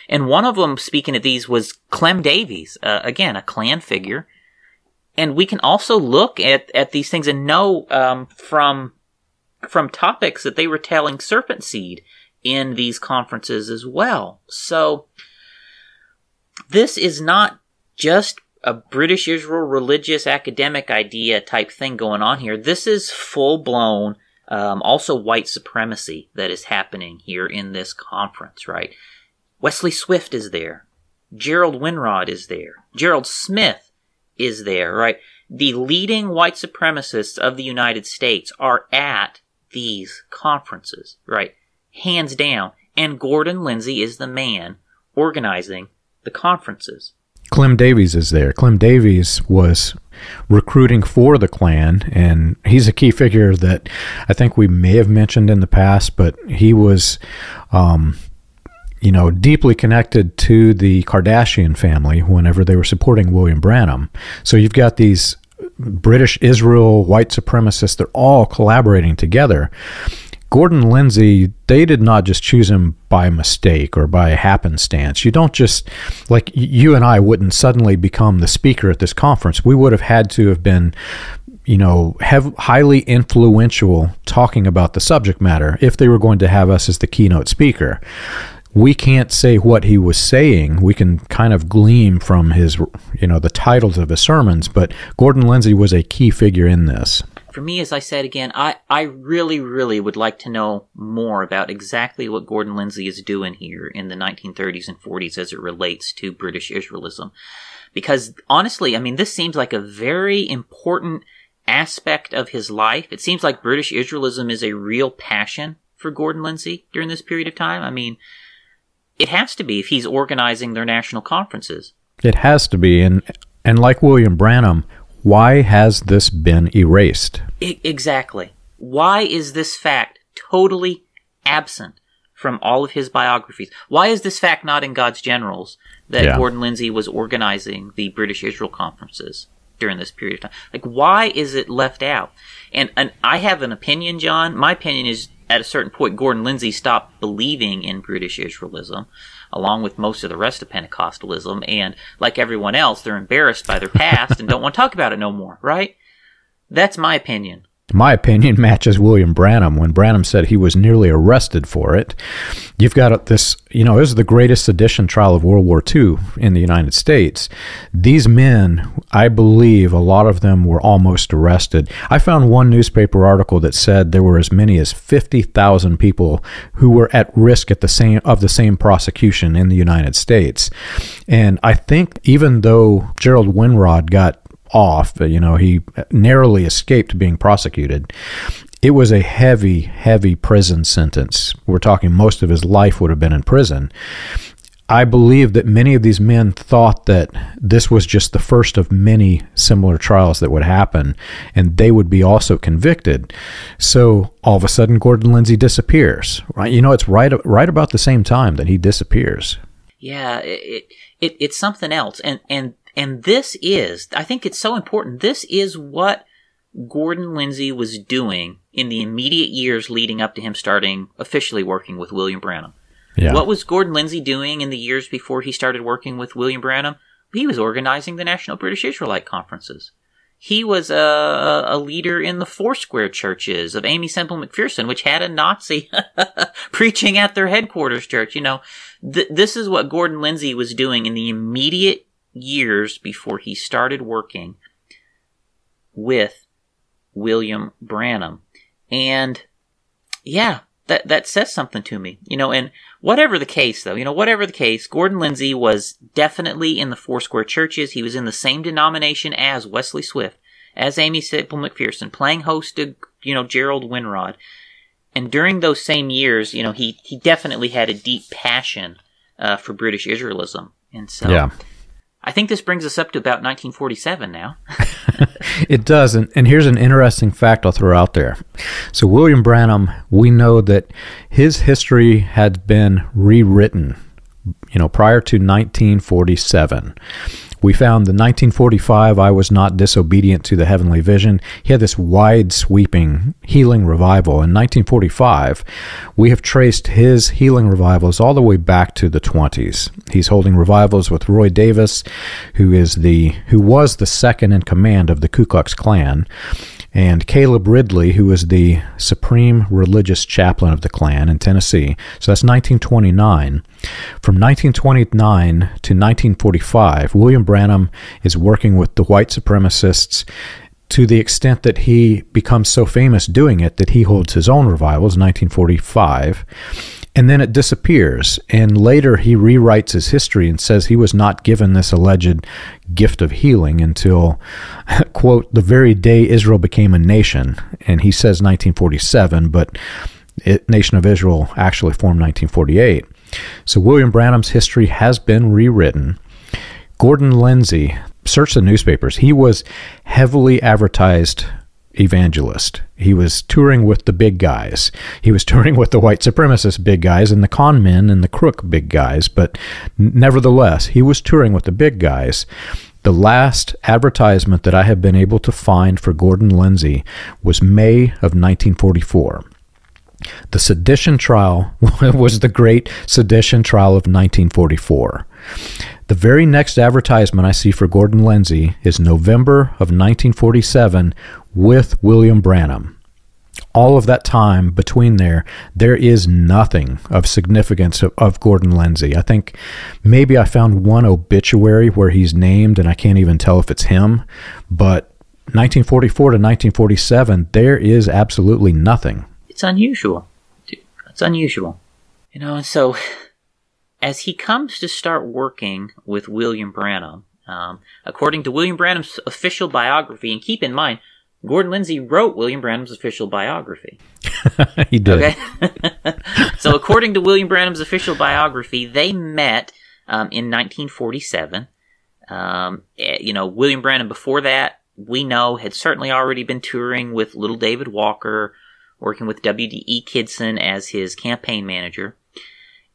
and one of them speaking at these was Clem Davies, uh, again a Klan figure and we can also look at, at these things and know um, from from topics that they were telling serpent seed in these conferences as well. So this is not just a British Israel religious academic idea type thing going on here. This is full blown, um, also white supremacy that is happening here in this conference, right? Wesley Swift is there. Gerald Winrod is there. Gerald Smith is there, right? The leading white supremacists of the United States are at these conferences, right? Hands down. And Gordon Lindsay is the man organizing the conferences. Clem Davies is there. Clem Davies was recruiting for the Klan, and he's a key figure that I think we may have mentioned in the past, but he was um, you know, deeply connected to the Shakarian family whenever they were supporting William Branham. So you've got these British Israel white supremacists, they're all collaborating together. Gordon Lindsay, they did not just choose him by mistake or by happenstance. You don't just, like, you and I wouldn't suddenly become the speaker at this conference. We would have had to have been you know, have highly influential talking about the subject matter if they were going to have us as the keynote speaker we can't say what he was saying. We can kind of glean from his, you know, the titles of his sermons, but Gordon Lindsay was a key figure in this. For me, as I said again, I, I really, really would like to know more about exactly what Gordon Lindsay is doing here in the 1930s and 40s as it relates to British Israelism. Because honestly, I mean, this seems like a very important aspect of his life. It seems like British Israelism is a real passion for Gordon Lindsay during this period of time. I mean, it has to be if he's organizing their national conferences. It has to be, and and like William Branham, why has this been erased? I- exactly. Why is this fact totally absent from all of his biographies? Why is this fact not in God's Generals that yeah. Gordon Lindsay was organizing the British Israel conferences during this period of time? Like, why is it left out? And and I have an opinion, John. My opinion is at a certain point, Gordon Lindsay stopped believing in British Israelism, along with most of the rest of Pentecostalism, and like everyone else, they're embarrassed by their past and don't want to talk about it no more, right? That's my opinion my opinion, *laughs* matches William Branham when Branham said he was nearly arrested for it. You've got this, you know, this is the greatest sedition trial of World War II in the United States. These men, I believe a lot of them were almost arrested. I found one newspaper article that said there were as many as 50,000 people who were at risk at the same of the same prosecution in the United States. And I think even though Gerald Winrod got off. but You know, he narrowly escaped being prosecuted. It was a heavy, heavy prison sentence. We're talking most of his life would have been in prison. I believe that many of these men thought that this was just the first of many similar trials that would happen, and they would be also convicted. So all of a sudden, Gordon Lindsay disappears. Right? You know, it's right right about the same time that he disappears. Yeah, it, it it's something else, and and and this is, I think it's so important. This is what Gordon Lindsay was doing in the immediate years leading up to him starting officially working with William Branham. Yeah. What was Gordon Lindsay doing in the years before he started working with William Branham? He was organizing the National British Israelite Conferences. He was a, a leader in the Foursquare churches of Aimee Semple McPherson, which had a Nazi *laughs* preaching at their headquarters church. You know, th- this is what Gordon Lindsay was doing in the immediate years before he started working with William Branham. And yeah, that that says something to me, you know. And whatever the case, though, you know, whatever the case, Gordon Lindsay was definitely in the Foursquare churches. He was in the same denomination as Wesley Swift, as Aimee Semple McPherson, playing host to you know Gerald Winrod. And during those same years, you know, he he definitely had a deep passion uh, for British Israelism, and so Yeah. I think this brings us up to about 1947 now. *laughs* It does, and, and here's an interesting fact I'll throw out there. So William Branham, we know that his history had been rewritten, you know, prior to 1947. We found the 1945 I was not disobedient to the heavenly vision. He had this wide sweeping healing revival. In 1945, we have traced his healing revivals all the way back to the 20s. He's holding revivals with Roy Davis, who is the who was the second in command of the Ku Klux Klan and Caleb Ridley, who was the supreme religious chaplain of the Klan in Tennessee. So that's 1929. From 1929 to 1945, William Branham is working with the white supremacists to the extent that he becomes so famous doing it that he holds his own revivals in 1945 and then it disappears. And later he rewrites his history and says he was not given this alleged gift of healing until *laughs* quote the very day israel became a nation. And he says 1947 but it, nation of israel actually formed 1948 so william branham's history has been rewritten. Gordon lindsay search the newspapers. He was heavily advertised evangelist. He was touring with the big guys. He was *laughs* touring with the white supremacist big guys and the con men and the crook big guys, but nevertheless, he was touring with the big guys. The last advertisement that I have been able to find for Gordon Lindsay was May of 1944. The sedition trial *laughs* was the great sedition trial of 1944. The very next advertisement I see for Gordon Lindsay is November of 1947 with William Branham. All of that time between there, there is nothing of significance of, of, Gordon Lindsay. I think maybe I found one obituary where he's named, and I can't even tell if it's him. But 1944 to 1947, there is absolutely nothing. It's unusual. It's unusual. You know, and so as he comes to start working with William Branham, um, according to William Branham's official biography, and keep in mind, Gordon Lindsay wrote William Branham's official biography. *laughs* he did. Okay. *laughs* so, according to William Branham's official biography, they met um, in 1947. Um, you know, William Branham before that, we know, had certainly already been touring with Little David Walker, working with W.D.E. Kidson as his campaign manager.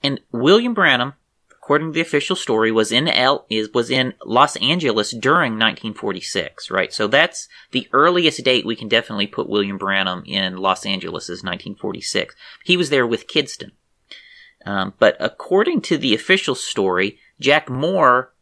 And William Branham, according to the official story, was in L is was in Los Angeles during 1946, right? So that's the earliest date we can definitely put William Branham in Los Angeles is 1946. He was there with Kidson. Um, but according to the official story, Jack Moore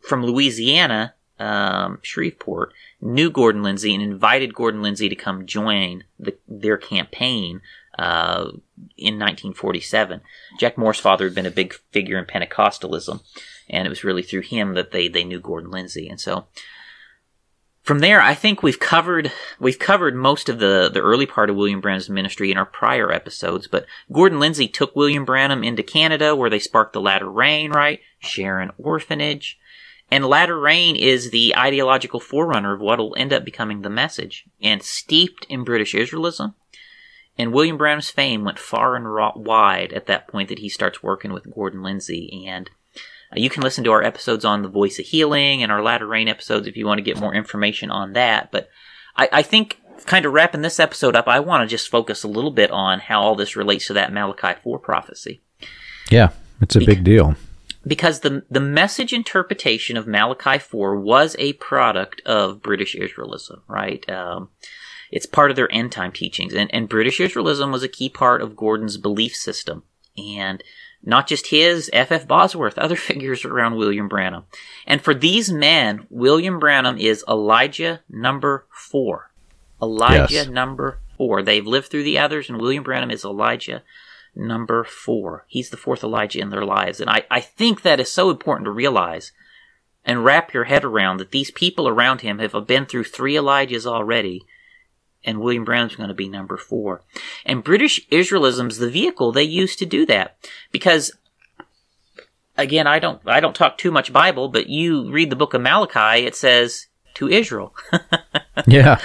from Louisiana, um, Shreveport, knew Gordon Lindsay and invited Gordon Lindsay to come join the, their campaign uh, in 1947. Jack Moore's father had been a big figure in Pentecostalism, and it was really through him that they, they knew Gordon Lindsay. And so from there, I think we've covered we've covered most of the, the early part of William Branham's ministry in our prior episodes. But Gordon Lindsay took William Branham into Canada, where they sparked the Latter Rain, right? Sharon Orphanage. And Latter Rain is the ideological forerunner of what will end up becoming the message. And steeped in British Israelism, and William Branham's fame went far and wide at that point that he starts working with Gordon Lindsay. And uh, you can listen to our episodes on the Voice of Healing and our Latter Rain episodes if you want to get more information on that. But I, I think, kind of wrapping this episode up, I want to just focus a little bit on how all this relates to that Malachi 4 prophecy. Yeah, it's a big deal. Because the, the message interpretation of Malachi 4 was a product of British Israelism, right? Um, it's part of their end time teachings. And, and British Israelism was a key part of Gordon's belief system. And not just his, F.F. F. Bosworth, *laughs* other figures around William Branham. And for these men, William Branham is Elijah number four. Elijah yes. number four. They've lived through the others, and William Branham is Elijah number four. He's the fourth Elijah in their lives. And I, I think that is so important to realize and wrap your head around that these people around him have been through three Elijahs already and William Brown's going to be number four. And British Israelism's the vehicle they use to do that because again, I don't I don't talk too much Bible, but you read the book of Malachi, it says to Israel. *laughs* yeah.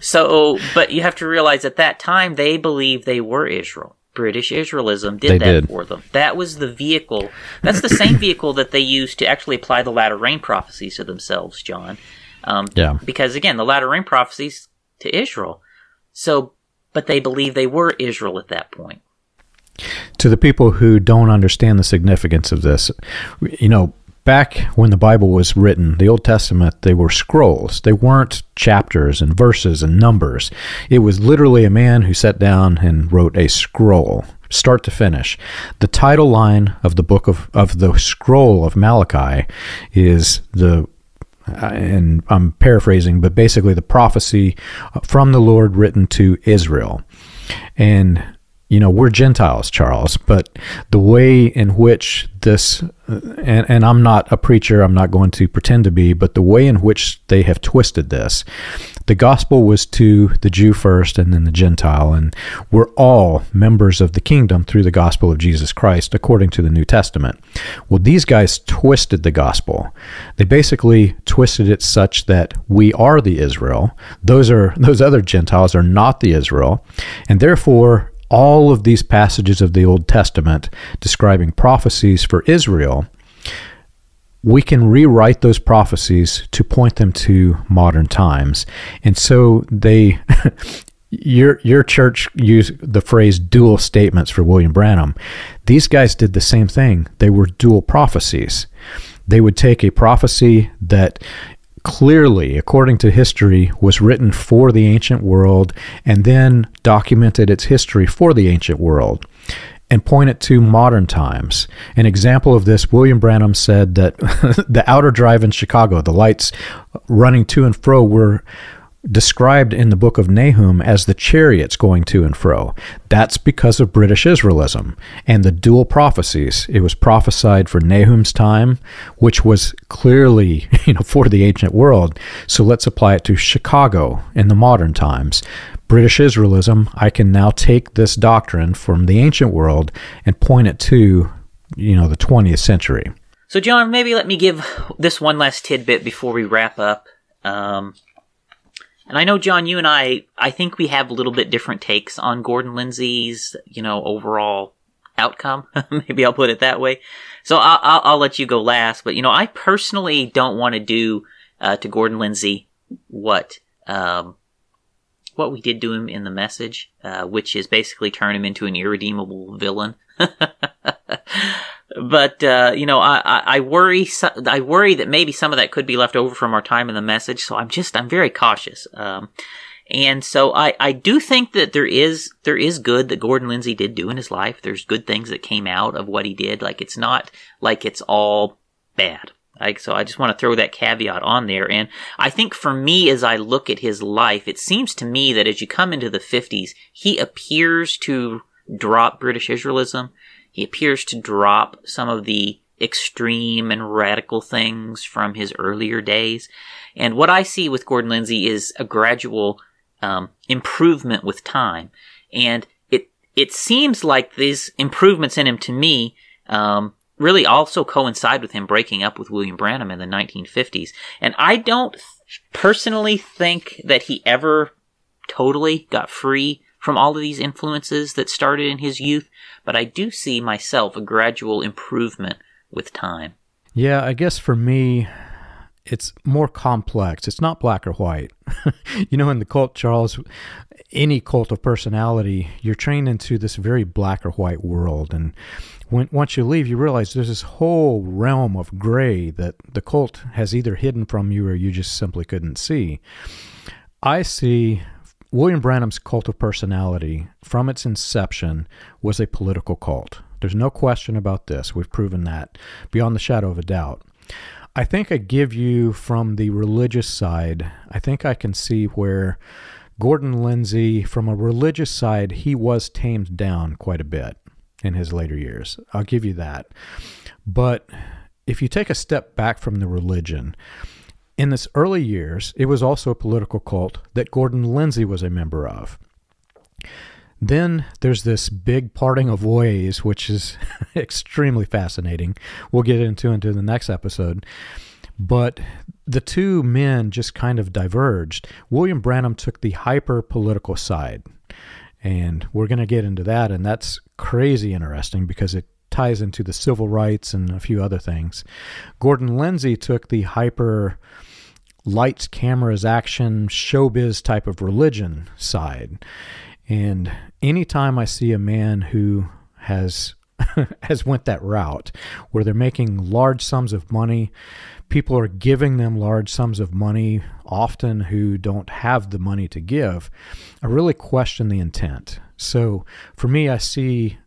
so, but you have to realize at that time they believed they were Israel. British Israelism did They that did. for them. That was the vehicle. That's the same vehicle that they used to actually apply the latter rain prophecies to themselves, John. Um, Yeah. Because again, the latter rain prophecies to Israel. So, but they believe they were Israel at that point. to the people who don't understand the significance of this, you know, back when the Bible was written, the Old Testament, they were scrolls. They weren't chapters and verses and numbers. It was literally a man who sat down and wrote a scroll, start to finish. The title line of the book of, of the scroll of Malachi is the Uh, and I'm paraphrasing, but basically the prophecy from the Lord written to Israel. And, you know, we're Gentiles, Charles, but the way in which this, and, and I'm not a preacher, I'm not going to pretend to be, but the way in which they have twisted this, the gospel was to the Jew first and then the Gentile, and we're all members of the kingdom through the gospel of Jesus Christ, according to the New Testament. Well, these guys twisted the gospel. They basically twisted it such that we are the Israel. Those are those other Gentiles are not the Israel, and therefore all of these passages of the Old Testament describing prophecies for Israel we can rewrite those prophecies to point them to modern times. And so they *laughs* your your church used the phrase dual statements for William Branham. These guys did the same thing. They were dual prophecies. They would take a prophecy that clearly, according to history, was written for the ancient world and then documented its history for the ancient world and point it to modern times. An example of this, William Branham said that *laughs* the outer drive in Chicago, the lights running to and fro, were described in the book of Nahum as the chariots going to and fro. That's because of British Israelism and the dual prophecies. It was prophesied for Nahum's time, which was clearly, *laughs* you know, for the ancient world. So let's apply it to Chicago in the modern times. British Israelism, I can now take this doctrine from the ancient world and point it to, you know, the 20th century. So, John, maybe let me give this one last tidbit before we wrap up. Um, and I know, John, you and I, I think we have a little bit different takes on Gordon Lindsay's, you know, overall outcome. *laughs* maybe I'll put it that way. So I'll, I'll, I'll, let you go last. But, you know, I personally don't want to do uh, to Gordon Lindsay what um, what we did to him in the message, uh, which is basically turn him into an irredeemable villain. *laughs* *laughs* but uh, you know, I, I, I worry. I worry that maybe some of that could be left over from our time in the message. So I'm just I'm very cautious. Um, and so I, I do think that there is there is good that Gordon Lindsay did do in his life. There's good things that came out of what he did. Like it's not like it's all bad. Like, so I just want to throw that caveat on there. And I think for me, as I look at his life, it seems to me that as you come into the 50s, he appears to drop British Israelism. He appears to drop some of the extreme and radical things from his earlier days. And what I see with Gordon Lindsay is a gradual um, improvement with time. And it it seems like these improvements in him to me um, really also coincide with him breaking up with William Branham in the 1950s. And I don't personally think that he ever totally got free from all of these influences that started in his youth, but I do see myself a gradual improvement with time. Yeah, I guess for me, it's more complex. It's not black or white. *laughs* you know, in the cult, Charles, any cult of personality, you're trained into this very black or white world. And when, once you leave, you realize there's this whole realm of gray that the cult has either hidden from you or you just simply couldn't see. I see William Branham's cult of personality from its inception was a political cult. There's no question about this. We've proven that beyond the shadow of a doubt. I think I give you from the religious side, I think I can see where Gordon Lindsay, from a religious side, he was tamed down quite a bit in his later years. I'll give you that. But if you take a step back from the religion, in its early years, it was also a political cult that Gordon Lindsay was a member of. Then there's this big parting of ways, which is *laughs* extremely fascinating. We'll get into into the next episode. But the two men just kind of diverged. William Branham took the hyper political side. And we're going to get into that. And that's crazy interesting because it ties into the civil rights and a few other things. Gordon Lindsay took the hyper lights, cameras, action, showbiz type of religion side. And anytime I see a man who has *laughs* has went that route where they're making large sums of money people are giving them large sums of money often who don't have the money to give i really question the intent so for me i see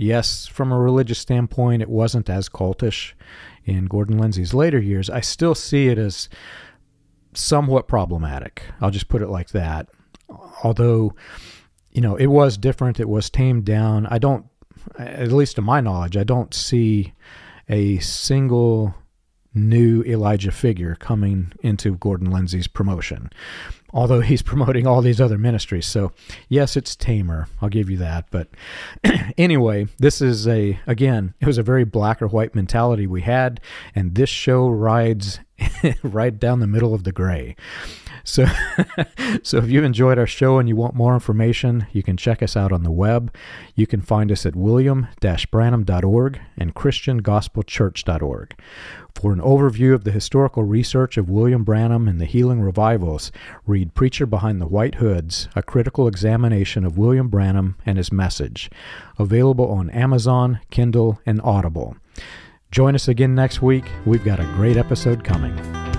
yes from a religious standpoint it wasn't as cultish in gordon lindsay's later years i still see it as somewhat problematic i'll just put it like that although you know, it was different. It was tamed down. I don't, at least to my knowledge, I don't see a single new Elijah figure coming into Gordon Lindsay's promotion, although he's *laughs* promoting all these other ministries. So, yes, it's tamer. I'll give you that. But *clears throat* anyway, this is a, again, it was a very black or white mentality we had, and this show rides *laughs* right down the middle of the gray. So, *laughs* so if you enjoyed our show and you want more information, you can check us out on the web. You can find us at william-branham.org and christiangospelchurch.org. For an overview of the historical research of William Branham and the healing revivals, read Preacher Behind the White Hoods, a critical examination of William Branham and his message, available on Amazon, Kindle, and Audible. Join us again next week. We've got a great episode coming.